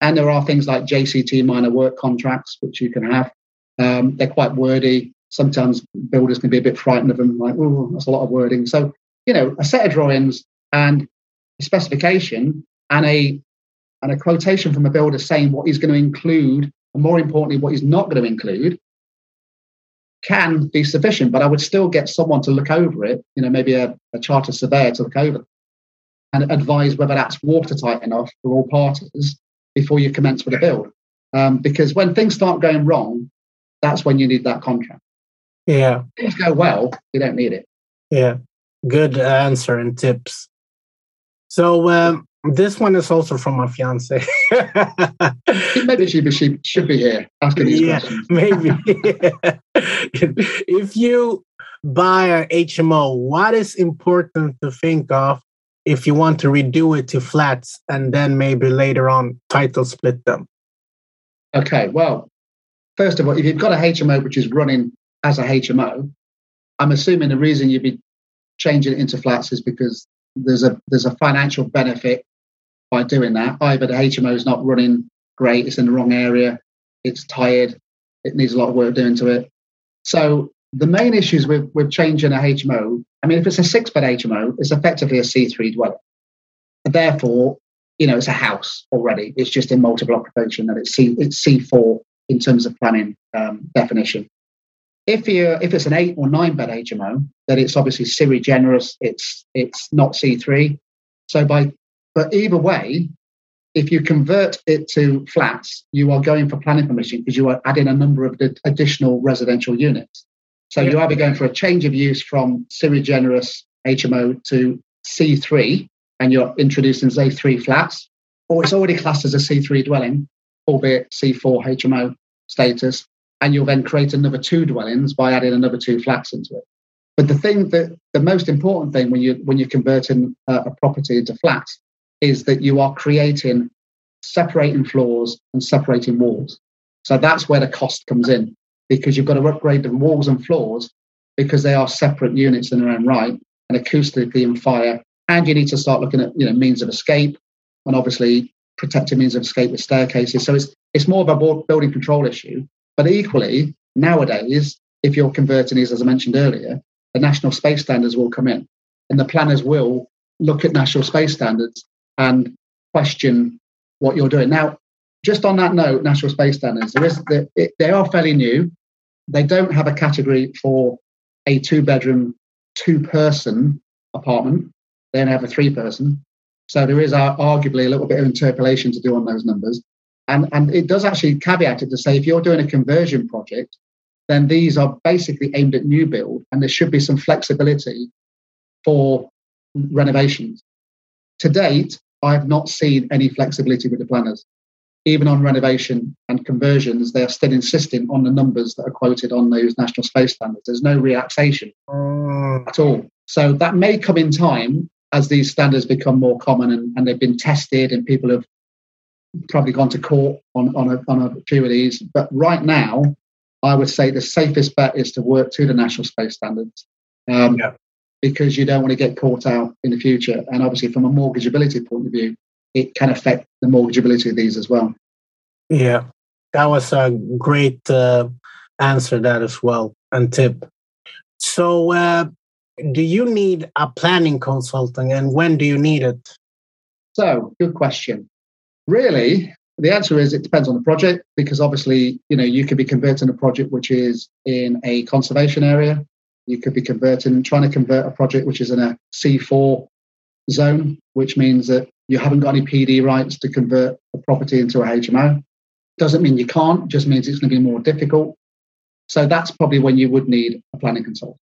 And there are things like JCT minor work contracts, which you can have. Um, they're quite wordy. Sometimes builders can be a bit frightened of them, like, oh, that's a lot of wording. So, you know, a set of drawings and a specification and a and a quotation from a builder saying what he's going to include, and more importantly, what he's not going to include, can be sufficient. But I would still get someone to look over it, you know, maybe a, a charter surveyor to look over and advise whether that's watertight enough for all parties before you commence with a build. Um, because when things start going wrong, that's when you need that contract. Yeah. If things go well, you don't need it. Yeah. Good answer and tips. So um, this one is also from my fiance. maybe she, she should be here asking these yeah, questions. maybe. if you buy a HMO, what is important to think of if you want to redo it to flats and then maybe later on title split them? Okay, well, first of all, if you've got a HMO which is running as a HMO, I'm assuming the reason you'd be changing it into flats is because there's a there's a financial benefit by doing that. Either the HMO is not running great, it's in the wrong area, it's tired, it needs a lot of work doing to it. So the main issues with, with changing a HMO, I mean, if it's a six bed HMO, it's effectively a C3 dwelling. Therefore, you know, it's a house already. It's just in multiple occupation and it's C it's C4 in terms of planning um, definition. If you if it's an eight or nine bed HMO, then it's obviously sui generis. It's it's not C3. So by but either way, if you convert it to flats, you are going for planning permission because you are adding a number of additional residential units. So yeah. you're either going for a change of use from sui generis HMO to C3, and you're introducing C3 flats, or it's already classed as a C3 dwelling, albeit C4 HMO status, and you'll then create another two dwellings by adding another two flats into it. But the thing that the most important thing when you when you're converting a, a property into flats is that you are creating separating floors and separating walls. So that's where the cost comes in because you've got to upgrade the walls and floors because they are separate units in their own right and acoustically and fire. And you need to start looking at you know means of escape and obviously protected means of escape with staircases. So it's it's more of a building control issue. But equally, nowadays, if you're converting these, as I mentioned earlier, the national space standards will come in, and the planners will look at national space standards and question what you're doing. Now, just on that note, national space standards, there is they are fairly new. They don't have a category for a two-bedroom, two-person apartment. They only have a three-person. So there is uh, arguably a little bit of interpolation to do on those numbers. And, and it does actually caveat it to say if you're doing a conversion project, then these are basically aimed at new build and there should be some flexibility for renovations. To date, I have not seen any flexibility with the planners. Even on renovation and conversions, they are still insisting on the numbers that are quoted on those national space standards. There's no relaxation mm. at all. So that may come in time as these standards become more common and, and they've been tested and people have probably gone to court on, on, a, on a few of these. But right now, I would say the safest bet is to work to the national space standards. Um, yeah. Because you don't want to get caught out in the future. And obviously, from a mortgageability point of view, it can affect the mortgageability of these as well. Yeah, that was a great uh, answer, that as well, and tip. So, uh, do you need a planning consulting and when do you need it? So, good question. Really, the answer is it depends on the project because obviously, you know, you could be converting a project which is in a conservation area. You could be converting, trying to convert a project which is in a C4 zone, which means that you haven't got any PD rights to convert a property into a HMO. Doesn't mean you can't, just means it's going to be more difficult. So that's probably when you would need a planning consultant.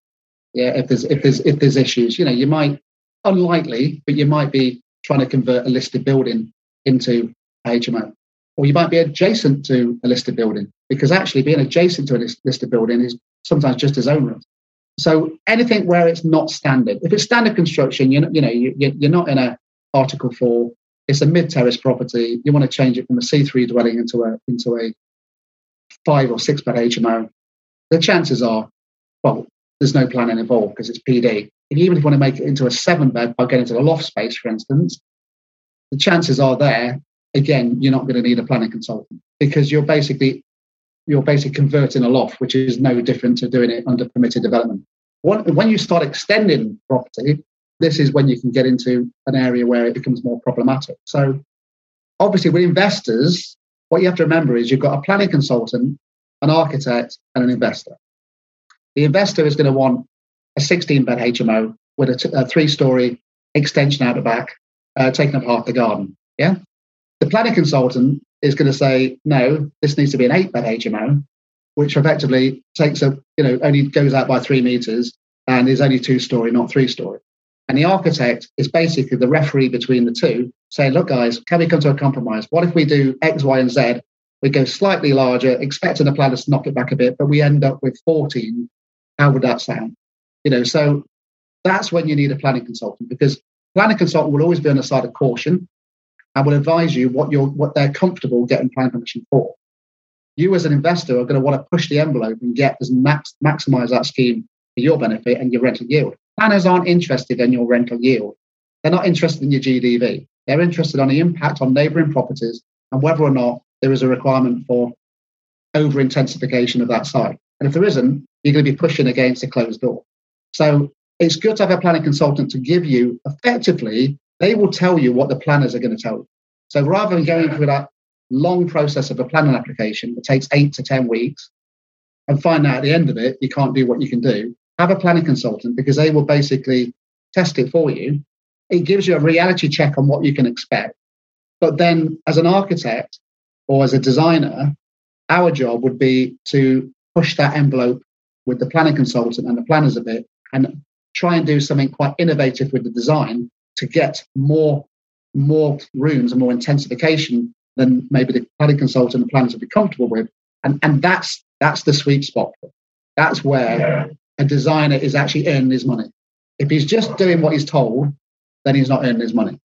Yeah, if there's if there's if there's issues, you know, you might unlikely, but you might be trying to convert a listed building into a HMO or you might be adjacent to a listed building because actually being adjacent to a listed building is sometimes just as onerous. So anything where it's not standard, if it's standard construction, you're not, you know you, you're not in a Article Four. It's a mid-terrace property. You want to change it from a C3 dwelling into a into a five or six bed HMO. The chances are, well, there's no planning involved because it's PD. even if you want to make it into a seven bed by getting to the loft space, for instance, the chances are there again, you're not going to need a planning consultant because you're basically you're basically converting a loft, which is no different to doing it under permitted development. When you start extending property, this is when you can get into an area where it becomes more problematic. So, obviously, with investors, what you have to remember is you've got a planning consultant, an architect, and an investor. The investor is going to want a 16 bed HMO with a, t- a three story extension out the back, uh, taking up half the garden. Yeah. The planning consultant is going to say, no, this needs to be an eight bed HMO, which effectively takes a, you know, only goes out by three meters and is only two story, not three story. And the architect is basically the referee between the two, saying, look, guys, can we come to a compromise? What if we do X, Y, and Z? We go slightly larger, expecting the planners to knock it back a bit, but we end up with 14. How would that sound? You know, so that's when you need a planning consultant because planning consultant will always be on the side of caution and will advise you what you're what they're comfortable getting planning permission for. You as an investor are going to want to push the envelope and get as max maximize that scheme for your benefit and your rental yield. Planners aren't interested in your rental yield. They're not interested in your GDV. They're interested on the impact on neighbouring properties and whether or not there is a requirement for over intensification of that site. And if there isn't, you're going to be pushing against a closed door. So it's good to have a planning consultant to give you effectively they will tell you what the planners are going to tell you. So rather than going through that long process of a planning application that takes eight to 10 weeks and find out at the end of it you can't do what you can do, have a planning consultant because they will basically test it for you. It gives you a reality check on what you can expect. But then, as an architect or as a designer, our job would be to push that envelope with the planning consultant and the planners a bit and try and do something quite innovative with the design to get more more rooms and more intensification than maybe the planning consultant and planners would be comfortable with. And and that's that's the sweet spot. That's where yeah. a designer is actually earning his money. If he's just doing what he's told, then he's not earning his money.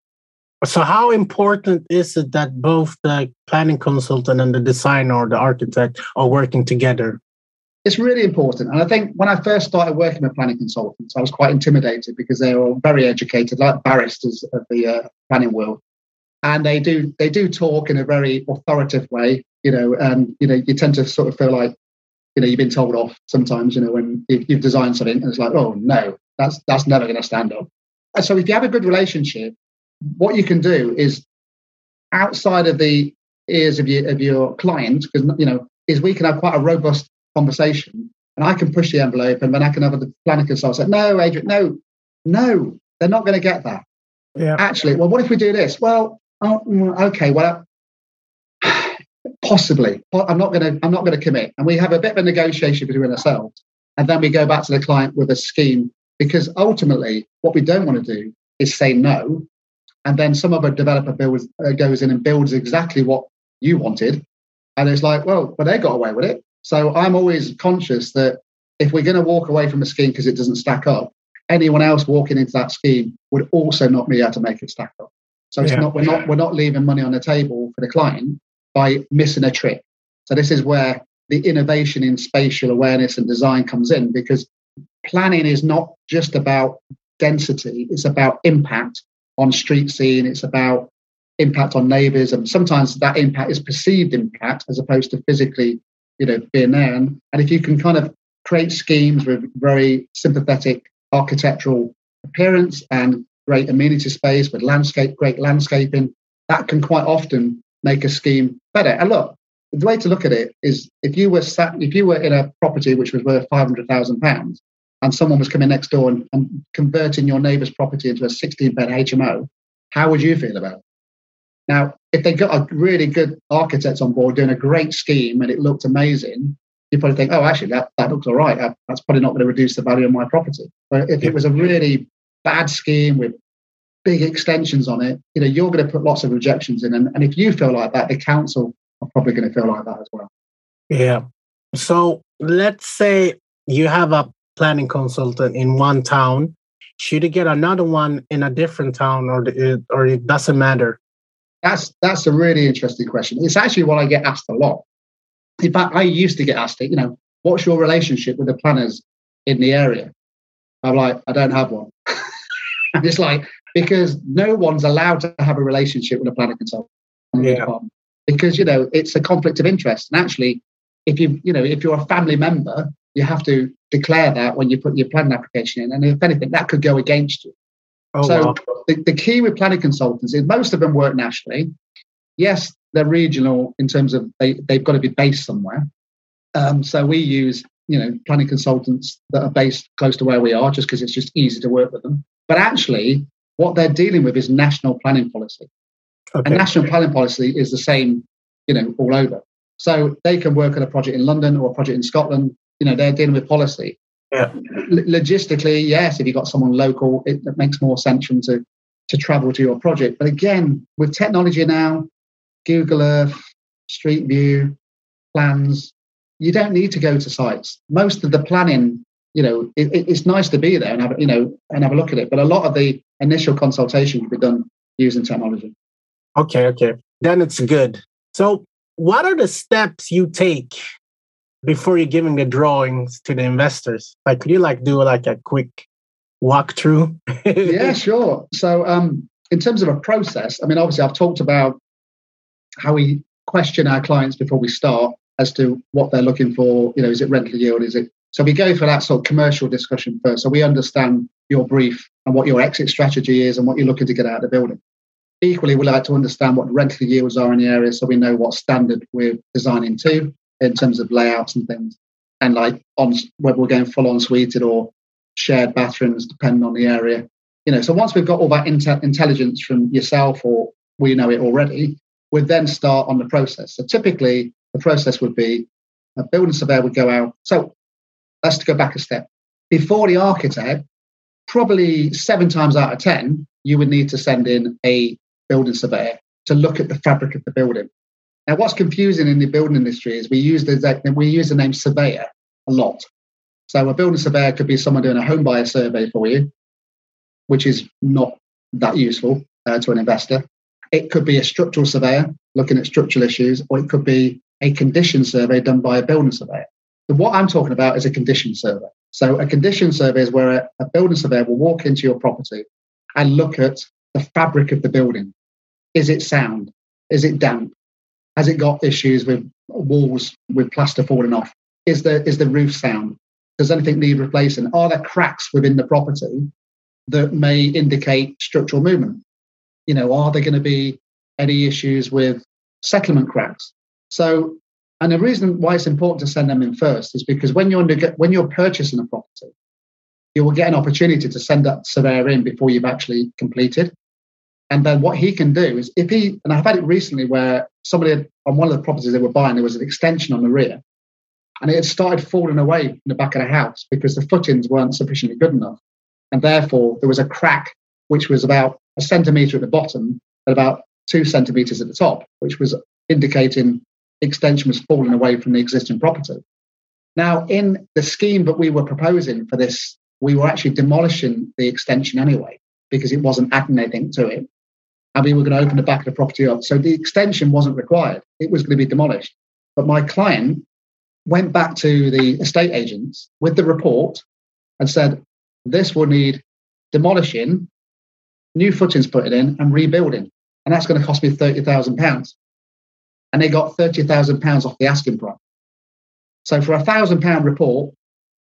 So, how important is it that both the planning consultant and the designer or the architect are working together? it's really important. And I think when I first started working with planning consultants, I was quite intimidated because they were very educated, like barristers of the uh, planning world, and they do they do talk in a very authoritative way, you know, and you know you tend to sort of feel like you know you've been told off sometimes, you know, when you've designed something and it's like, oh no, that's that's never going to stand up. And so if you have a good relationship, what you can do is outside of the ears of your of your client, because you know, is we can have quite a robust conversation and I can push the envelope and then I can have the planning consultant say, no, Adrian, no, no, they're not going to get that. Yeah. Actually, well, what if we do this? Well, oh, mm, okay, well, possibly. I'm not going to. I'm not going to commit. And we have a bit of a negotiation between ourselves, and then we go back to the client with a scheme because ultimately, what we don't want to do is say no, and then some other developer builds, uh, goes in and builds exactly what you wanted, and it's like, well, but they got away with it. So I'm always conscious that if we're going to walk away from a scheme because it doesn't stack up, anyone else walking into that scheme would also not be able to make it stack up. So it's yeah. not we're not we're not leaving money on the table for the client by missing a trick. So this is where the innovation in spatial awareness and design comes in because planning is not just about density. It's about impact on street scene. It's about impact on neighbours, and sometimes that impact is perceived impact as opposed to physically, you know, being there. And, and if you can kind of create schemes with very sympathetic architectural appearance and great amenity space with landscape, great landscaping, that can quite often make a scheme better. And look, the way to look at it is if you were sat, if you were in a property which was worth five hundred thousand pounds, and someone was coming next door and, and converting your neighbour's property into a sixteen bed HMO, how would you feel about it? Now, if they got a really good architect on board doing a great scheme and it looked amazing, you probably think, oh, actually, that, that looks all right. That's probably not going to reduce the value of my property. But if it was a really bad scheme with big extensions on it, you know, you're going to put lots of rejections in. And, and if you feel like that, the council are probably going to feel like that as well. Yeah. So let's say you have a planning consultant in one town. Should you get another one in a different town, or it, or it doesn't matter? That's that's a really interesting question. It's actually what I get asked a lot. In fact, I used to get asked it. You know, what's your relationship with the planners in the area? I'm like, I don't have one. and it's like because no one's allowed to have a relationship with a planning consultant. Yeah because you know it's a conflict of interest. And actually, if you you know if you're a family member, you have to declare that when you put your planning application in. And if anything, that could go against you. Oh, so wow. the, the key with planning consultants is most of them work nationally. Yes, they're regional in terms of they, they've got to be based somewhere. Um, so we use you know planning consultants that are based close to where we are just because it's just easy to work with them. But actually, what they're dealing with is national planning policy. Okay. And national planning policy is the same, you know, all over. So they can work on a project in London or a project in Scotland. You know, they're dealing with policy. Yeah. Logistically, yes, if you've got someone local, it, it makes more sense for them to, to travel to your project. But again, with technology now, Google Earth, Street View, plans, you don't need to go to sites. Most of the planning, you know, it, it's nice to be there and have, you know, and have a look at it. But a lot of the initial consultation can be done using technology. Okay, okay. Then it's good. So, what are the steps you take before you're giving the drawings to the investors? Like, could you like do like a quick walkthrough? yeah, sure. So, um, in terms of a process, I mean, obviously, I've talked about how we question our clients before we start as to what they're looking for. You know, is it rental yield? Is it so? We go for that sort of commercial discussion first, so we understand your brief and what your exit strategy is and what you're looking to get out of the building. Equally, we like to understand what rental yields are in the area so we know what standard we're designing to in terms of layouts and things. And like on whether we're going full en suited or shared bathrooms, depending on the area. You know, so once we've got all that inte- intelligence from yourself or we know it already, we'd then start on the process. So typically, the process would be a building surveyor would go out. So let's go back a step. Before the architect, probably seven times out of 10, you would need to send in a building surveyor to look at the fabric of the building. Now, what's confusing in the building industry is we use the we use the name surveyor a lot. So a building surveyor could be someone doing a home buyer survey for you, which is not that useful uh, to an investor. It could be a structural surveyor looking at structural issues, or it could be a condition survey done by a building surveyor. What I'm talking about is a condition survey. So a condition survey is where a, a building surveyor will walk into your property and look at the fabric of the building. Is it sound? Is it damp? Has it got issues with walls with plaster falling off? Is the is the roof sound? Does anything need replacing? Are there cracks within the property that may indicate structural movement? You know, are there going to be any issues with settlement cracks? So, and the reason why it's important to send them in first is because when you're when you're purchasing a property, you will get an opportunity to send that surveyor in before you've actually completed. And then what he can do is if he, and I've had it recently where somebody on one of the properties they were buying, there was an extension on the rear and it had started falling away in the back of the house because the footings weren't sufficiently good enough. And therefore there was a crack which was about a centimetre at the bottom and about two centimetres at the top, which was indicating extension was falling away from the existing property. Now, in the scheme that we were proposing for this, we were actually demolishing the extension anyway because it wasn't adding anything to it and we were going to open the back of the property up. So the extension wasn't required, it was going to be demolished. But my client went back to the estate agents with the report and said, This will need demolishing, new footings put in, and rebuilding. And that's going to cost me £30,000. And they got £30,000 off the asking price. So for a thousand pound report,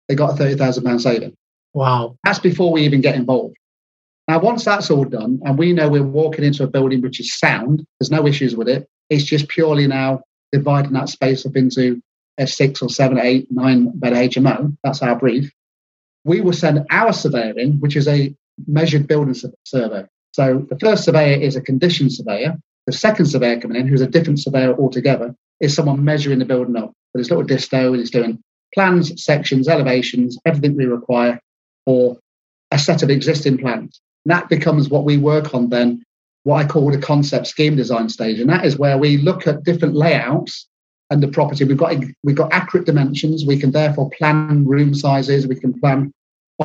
they got a thirty thousand pound saving. Wow. That's before we even get involved. Now, once that's all done, and we know we're walking into a building which is sound, there's no issues with it. It's just purely now dividing that space up into a six or seven, eight, nine bed HMO. That's our brief. We will send our surveyor in, which is a measured building survey. So the first surveyor is a condition surveyor. The second surveyor coming in, who's a different surveyor altogether, is someone measuring the building up with his little disto and he's doing plans, sections, elevations, everything we require for a set of existing plans. And that becomes what we work on then, what I call the concept scheme design stage. And that is where we look at different layouts and the property. We've got we've got accurate dimensions. We can therefore plan room sizes. We can plan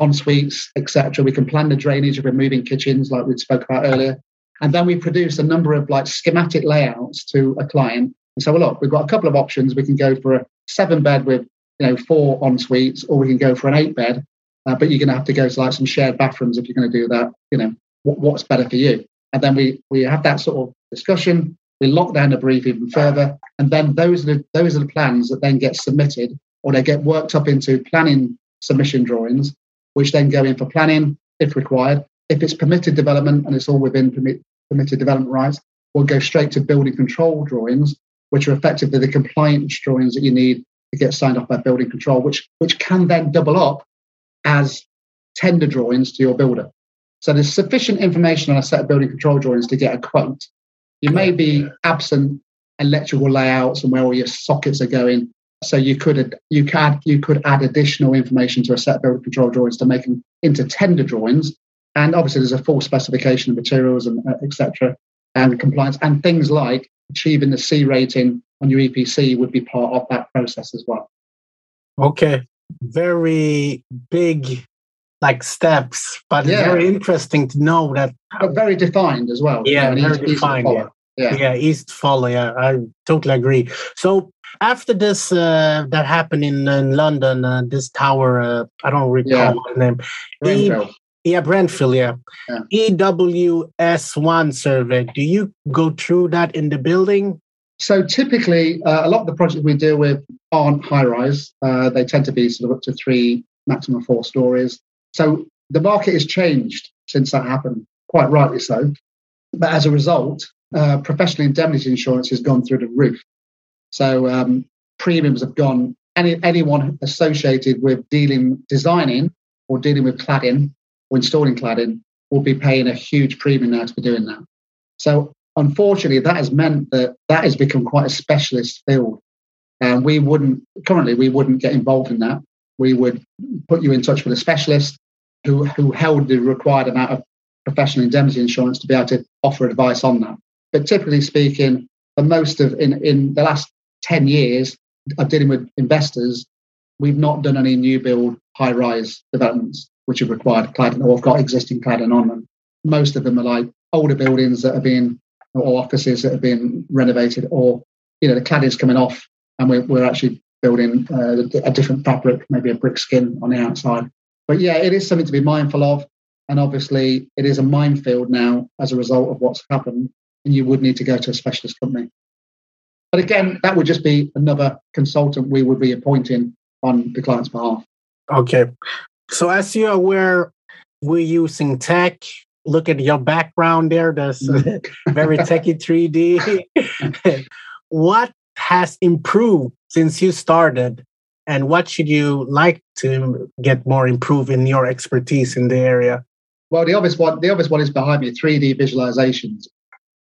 en suites, etc. We can plan the drainage of removing kitchens, like we spoke about earlier. And then we produce a number of like schematic layouts to a client and so, well, look, we've got a couple of options. We can go for a seven bed with you know four en suites, or we can go for an eight bed. Uh, but you're going to have to go to like some shared bathrooms if you're going to do that. You know, what, what's better for you? And then we we have that sort of discussion. We lock down the brief even further, and then those are the, those are the plans that then get submitted, or they get worked up into planning submission drawings, which then go in for planning if required. If it's permitted development and it's all within permit, permitted development rights, we'll go straight to building control drawings, which are effectively the compliance drawings that you need to get signed off by building control, which, which can then double up as tender drawings to your builder. So there's sufficient information on a set of building control drawings to get a quote. You may be absent electrical layouts and where all your sockets are going. So you could you could you could add additional information to a set of building control drawings to make them into tender drawings. And obviously, there's a full specification of materials and uh, etc. and compliance and things like achieving the C rating on your EPC would be part of that process as well. Okay, very big like steps, but yeah. very interesting to know that. But very defined as well. Yeah, you know, very easy, defined. Easy yeah. yeah, yeah, easy to follow. Yeah, I totally agree. So after this uh, that happened in, in London, uh, this tower, uh, I don't recall yeah. the name. Yeah, Grenfell, yeah. yeah. EWS1 survey. Do you go through that in the building? So typically, uh, a lot of the projects we deal with aren't high rise. Uh, they tend to be sort of up to three, maximum four stories. So the market has changed since that happened, quite rightly so. But as a result, uh, professional indemnity insurance has gone through the roof. So um, premiums have gone. Any anyone associated with dealing, designing, or dealing with cladding or installing cladding will be paying a huge premium now to be doing that. So unfortunately, that has meant that that has become quite a specialist field. And we wouldn't currently we wouldn't get involved in that. We would put you in touch with a specialist who who held the required amount of professional indemnity insurance to be able to offer advice on that. But typically speaking, for most of in, in the last 10 years of dealing with investors, we've not done any new build high rise developments which have required cladding or have got existing cladding on them. Most of them are like older buildings that have been or offices that have been renovated, or you know the cladding's coming off, and we're, we're actually building uh, a different fabric, maybe a brick skin on the outside. But yeah, it is something to be mindful of, and obviously it is a minefield now as a result of what's happened, and you would need to go to a specialist company. But again, that would just be another consultant we would be appointing on the client's behalf. Okay. So as you're aware, we're using tech. Look at your background there. That's uh, very techy 3D. what has improved since you started? And what should you like to get more improved in your expertise in the area? Well, the obvious one, the obvious one is behind me, 3D visualizations.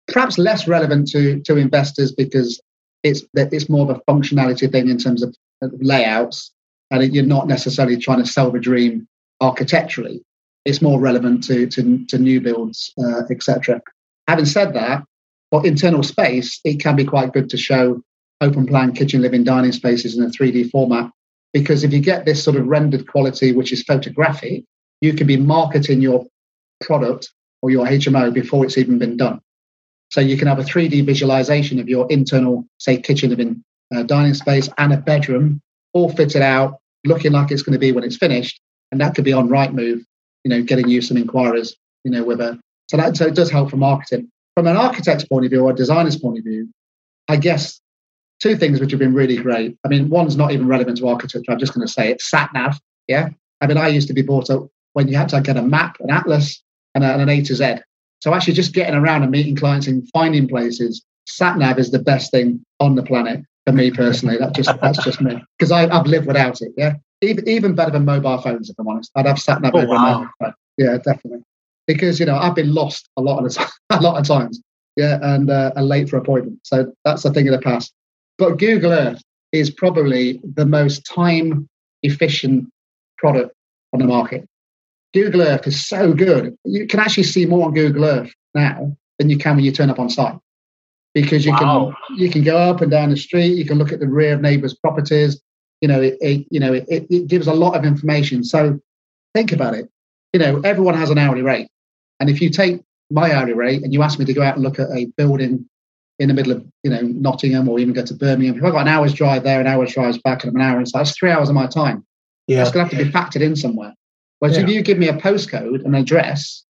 Perhaps less relevant to, to investors because it's it's more of a functionality thing in terms of layouts and you're not necessarily trying to sell the dream architecturally. It's more relevant to to, to new builds, uh, etc. Having said that, for internal space, it can be quite good to show open plan kitchen, living, dining spaces in a 3D format because if you get this sort of rendered quality, which is photographic, you can be marketing your product or your HMO before it's even been done. So you can have a 3D visualization of your internal, say, kitchen, living, uh, dining space and a bedroom all fitted out looking like it's going to be when it's finished. And that could be on Rightmove you know, getting you some inquiries, you know, with a so that so it does help for marketing. From an architect's point of view or a designer's point of view, I guess two things which have been really great. I mean, one's not even relevant to architecture. I'm just going to say it. Sat nav. Yeah. I mean, I used to be brought up when you had to get a map, an atlas, and, a, and an A to Z. So actually, just getting around and meeting clients and finding places, sat nav is the best thing on the planet for me personally. That's just that's just me because I've lived without it. Yeah, even even better than mobile phones. If I'm honest, I'd have sat nav oh, over wow. phone. Yeah, definitely. Because you know I've been lost a lot of the time, a lot of times. Yeah, and uh, and late for appointments. So that's a thing of the past. But Google Earth is probably the most time efficient product on the market. Google Earth is so good. You can actually see more on Google Earth now than you can when you turn up on site because you wow. can you can go up and down the street. You can look at the rear of neighbours' properties. You know, it, it you know it, it gives a lot of information. So think about it. You know, everyone has an hourly rate, and if you take my hourly rate and you ask me to go out and look at a building in the middle of you know Nottingham or even go to Birmingham, if I've got an hour's drive there, an hour's drive back, and an hour inside, that's three hours of my time. Yeah, that's going to have to be factored in somewhere. Whereas yeah. if you give me a postcode, an address,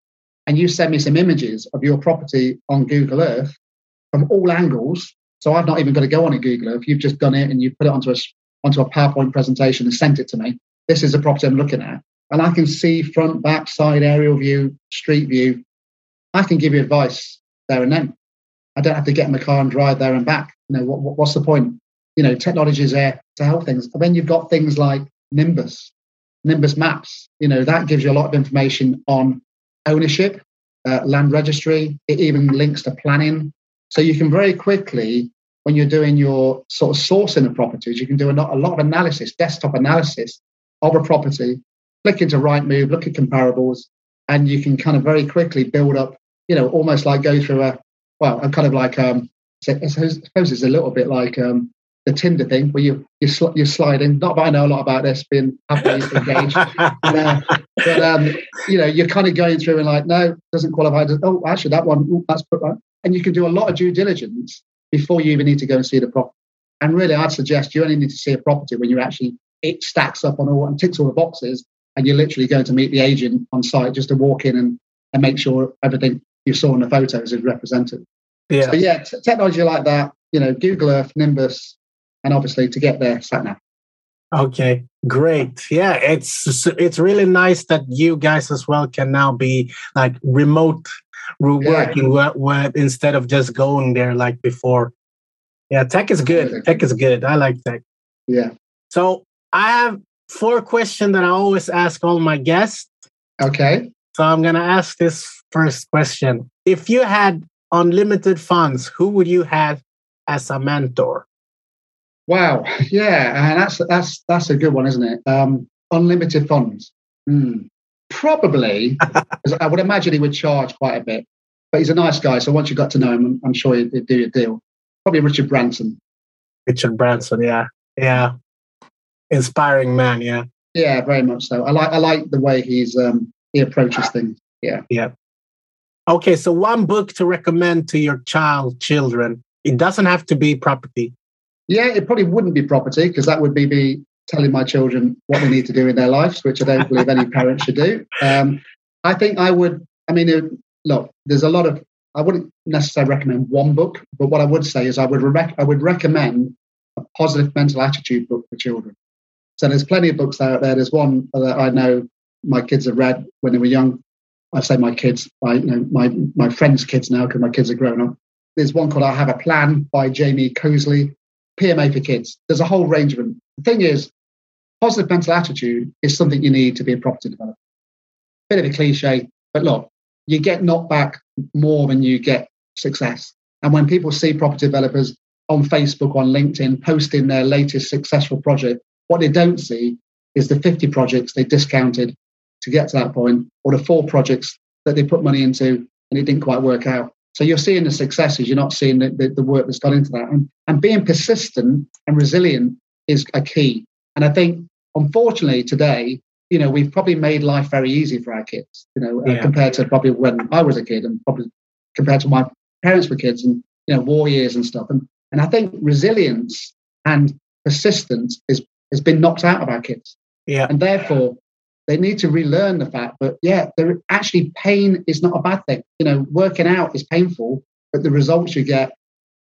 and you send me some images of your property on Google Earth from all angles, so I've not even got to go on a Google If You've just done it and you put it onto a onto a PowerPoint presentation and sent it to me. This is the property I'm looking at, and I can see front, back, side, aerial view, street view. I can give you advice there and then. I don't have to get in the car and drive there and back. You know, what, what's the point? You know, technology is there to help things. And then you've got things like Nimbus, Nimbus Maps. You know, that gives you a lot of information on ownership, uh, land registry. It even links to planning. So you can very quickly, when you're doing your sort of sourcing of properties, you can do a lot, a lot of analysis, desktop analysis of a property, click into Rightmove, look at comparables, and you can kind of very quickly build up, you know, almost like go through a, well, a kind of like, um, I suppose it's a little bit like um, the Tinder thing where you you sl- you're sliding. Not that I know a lot about this, being happily engaged, uh, but um, you know you're kind of going through and like, no, doesn't qualify. Oh, actually, that one, ooh, that's put right. And you can do a lot of due diligence before you even need to go and see the property. And really, I'd suggest you only need to see a property when you actually it stacks up on all and ticks all the boxes, and you're literally going to meet the agent on site just to walk in and, and make sure everything you saw in the photos is represented. Yeah. So yeah, t- technology like that, you know, Google Earth, Nimbus, and obviously to get there sat nav. Okay, great. Yeah, it's it's really nice that you guys as well can now be like remote working yeah. where, instead of just going there like before. Yeah, tech is good. Tech is good. I like tech. Yeah. So I have four questions that I always ask all my guests. Okay. So I'm gonna ask this first question. If you had unlimited funds, who would you have as a mentor? Wow, yeah, and that's that's that's a good one, isn't it? Um, unlimited funds. Mm. Probably, I would imagine he would charge quite a bit, but he's a nice guy. So once you got to know him, I'm, I'm sure he'd, do a deal. Probably Richard Branson. Richard Branson, yeah, yeah, inspiring man, yeah, yeah, very much so. I like I like the way he's um, he approaches things. Yeah, yeah. Okay, so one book to recommend to your child children. It doesn't have to be property. Yeah, it probably wouldn't be property because that would be me telling my children what they need to do in their lives, which I don't believe any parent should do. Um, I think I would. I mean, it, look, there's a lot of. I wouldn't necessarily recommend one book, but what I would say is I would rec- I would recommend a positive mental attitude book for children. So there's plenty of books out there. There's one that I know my kids have read when they were young. I say my kids, my you know, my my friends' kids now because my kids are grown up. There's one called "I Have a Plan" by Jamie Cosley. PMA for kids. There's a whole range of them. The thing is, positive mental attitude is something you need to be a property developer. Bit of a cliche, but look, you get knocked back more than you get success. And when people see property developers on Facebook, on LinkedIn, posting their latest successful project, what they don't see is the 50 projects they discounted to get to that point, or the four projects that they put money into and it didn't quite work out. So you're seeing the successes, you're not seeing the, the, the, work that's gone into that. And, and being persistent and resilient is a key. And I think, unfortunately, today, you know, we've probably made life very easy for our kids, you know, uh, yeah. uh, compared to probably when I was a kid and probably compared to my parents were kids and, you know, war years and stuff. And, and I think resilience and persistence is, has been knocked out of our kids. Yeah. And therefore, they need to relearn the fact that yeah, there actually pain is not a bad thing. You know, working out is painful, but the results you get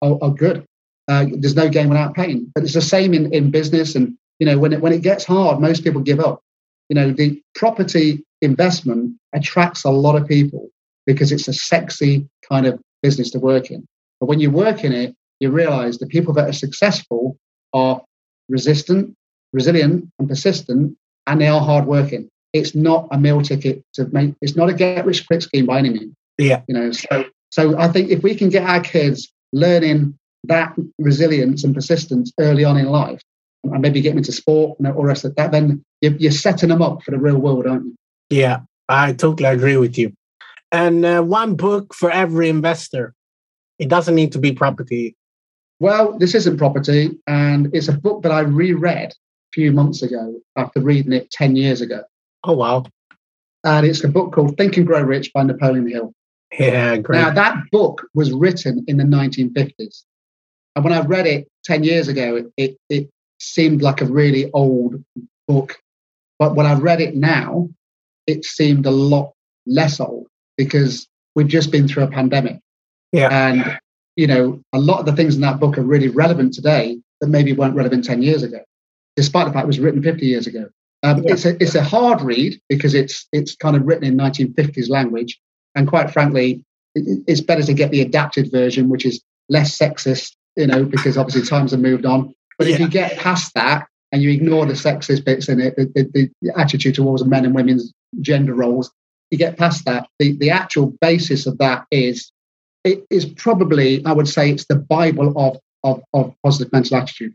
are, are good. Uh, there's no gain without pain. But it's the same in, in business. And you know, when it when it gets hard, most people give up. You know, the property investment attracts a lot of people because it's a sexy kind of business to work in. But when you work in it, you realize the people that are successful are resistant, resilient, and persistent, and they are hardworking. It's not a meal ticket to make. It's not a get rich quick scheme by any means. Yeah, you know. So, so I think if we can get our kids learning that resilience and persistence early on in life, and maybe get them into sport and all the rest of that, then you're, you're setting them up for the real world, aren't you? Yeah, I totally agree with you. And uh, one book for every investor. It doesn't need to be property. Well, this isn't property, and it's a book that I reread few months ago after reading it 10 years ago. Oh, wow. And it's a book called Think and Grow Rich by Napoleon Hill. Yeah, great. Now, that book was written in the 1950s. And when I read it 10 years ago, it, it, it seemed like a really old book. But when I read it now, it seemed a lot less old because we've just been through a pandemic. Yeah. And, you know, a lot of the things in that book are really relevant today that maybe weren't relevant 10 years ago, despite the fact it was written 50 years ago. Um, yeah. It's a it's a hard read because it's it's kind of written in 1950s language, and quite frankly, it, it's better to get the adapted version, which is less sexist, you know, because obviously times have moved on. But yeah. if you get past that and you ignore the sexist bits in it, the, the, the attitude towards men and women's gender roles, you get past that. The the actual basis of that is it is probably I would say it's the Bible of of, of positive mental attitude.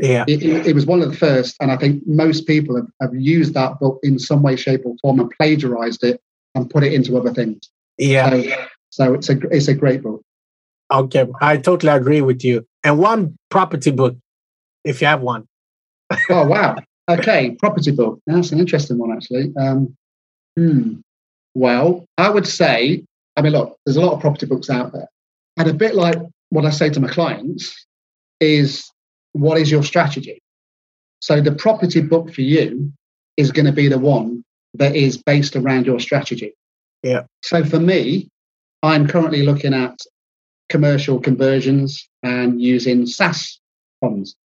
Yeah, it, it, it, was one of the first, and I think most people have, have used that book in some way, shape, or form and plagiarized it and put it into other things. Yeah, so, so it's a it's a great book. Okay, I totally agree with you. And one property book, if you have one. oh wow! Okay, property book. That's an interesting one, actually. Um, hmm. Well, I would say, I mean, look, there's a lot of property books out there. And a bit like what I say to my clients is, what is your strategy? So the property book for you is going to be the one that is based around your strategy. Yeah. So for me, I'm currently looking at commercial conversions and using SSAS funds.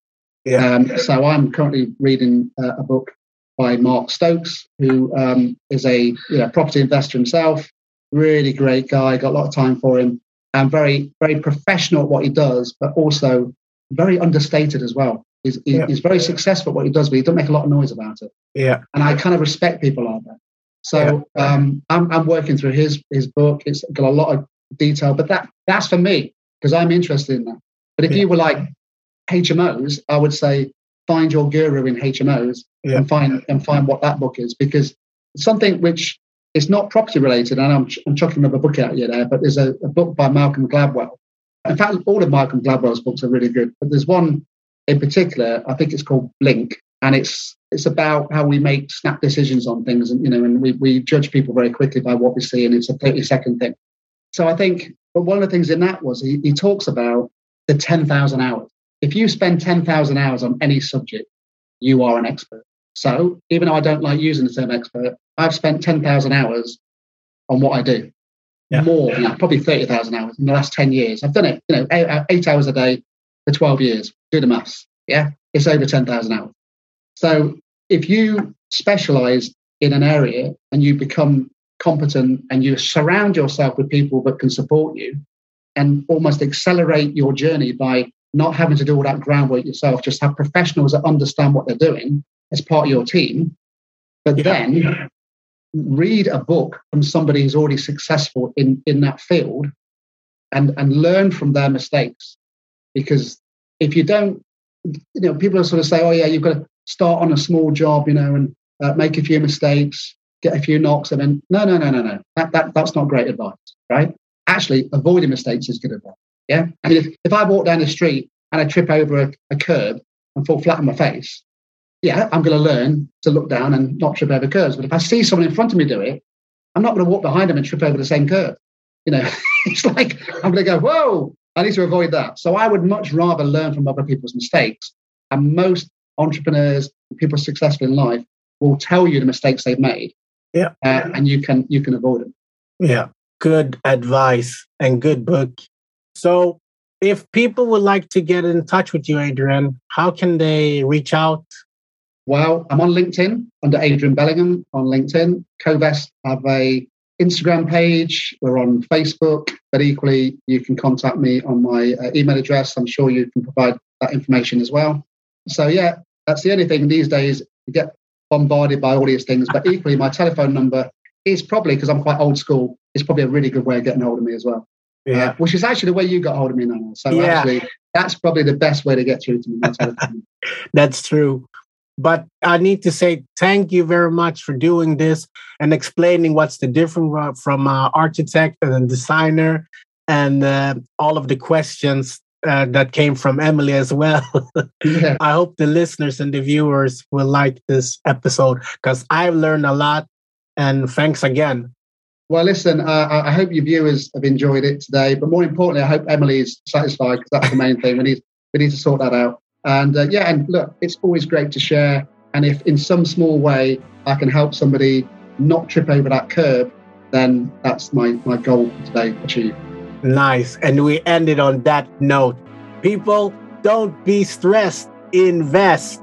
Yeah. Um, so I'm currently reading uh, a book by Mark Stokes, who um, is a you know, property investor himself. Really great guy. Got a lot of time for him, and very very professional at what he does, but also very understated as well. He's, yeah. he's very successful at what he does, but he doesn't make a lot of noise about it. Yeah. And I kind of respect people like that. So um, I'm, I'm working through his his book. It's got a lot of detail, but that that's for me because I'm interested in that. But if you were like HMOs, I would say find your guru in HMOs and find and find what that book is because something which is not property related. And I'm, I'm chucking another book out here there, but there's a, a book by Malcolm Gladwell. In fact, all of Malcolm Gladwell's books are really good, but there's one in particular. I think it's called Blink, and it's it's about how we make snap decisions on things, and you know, and we we judge people very quickly by what we see, and it's a 30 second thing. So I think, but one of the things in that was he, he talks about the 10,000 hours. If you spend 10,000 hours on any subject, you are an expert. So even though I don't like using the term expert, I've spent 10,000 hours on what I do. Yeah. More than that, probably 30,000 hours in the last 10 years. I've done it, you know, eight, uh, eight hours a day for 12 years. Do the maths. Yeah. It's over 10,000 hours. So if you specialize in an area and you become competent and you surround yourself with people that can support you and almost accelerate your journey by not having to do all that groundwork yourself, just have professionals that understand what they're doing as part of your team. But yeah. then read a book from somebody who's already successful in, in that field and, and learn from their mistakes. Because if you don't, you know, people sort of say, oh, yeah, you've got to start on a small job, you know, and uh, make a few mistakes, get a few knocks, and then, no, no, no, no, no. That, that, that's not great advice, right? Actually, avoiding mistakes is good advice. Yeah. I mean, if, if I walk down the street and I trip over a, a curb and fall flat on my face, yeah, I'm going to learn to look down and not trip over curves. But if I see someone in front of me do it, I'm not going to walk behind them and trip over the same curve. You know, it's like I'm going to go, whoa, I need to avoid that. So I would much rather learn from other people's mistakes. And most entrepreneurs, people successful in life, will tell you the mistakes they've made. Yeah. Uh, and you can you can avoid them. Yeah. Good advice and good book. So if people would like to get in touch with you, Adrian, how can they reach out? Well, I'm on LinkedIn under Adrian Bellingham on LinkedIn. Covest have a Instagram page. We're on Facebook, but equally, you can contact me on my uh, email address. I'm sure you can provide that information as well. So, yeah, that's the only thing these days. You get bombarded by all these things, but equally, my telephone number is probably because I'm quite old school. It's probably a really good way of getting hold of me as well. Yeah. Uh, which is actually the way you got hold of me now. So Yeah. actually, that's probably the best way to get through to me. my telephone. That's true. But I need to say thank you very much for doing this and explaining what's the difference from uh, architect and designer and uh, all of the questions uh, that came from Emily as well. yeah. I hope the listeners and the viewers will like this episode because I've learned a lot. And thanks again. Well, listen, uh, I I hope your viewers have enjoyed it today, but more importantly, I hope Emily is satisfied because that's the main thing. We need we need to sort that out. And uh, yeah, and look, it's always great to share. And if in some small way I can help somebody not trip over that curb, then that's my my goal for today achieved. Nice. And we ended on that note. People, don't be stressed, invest.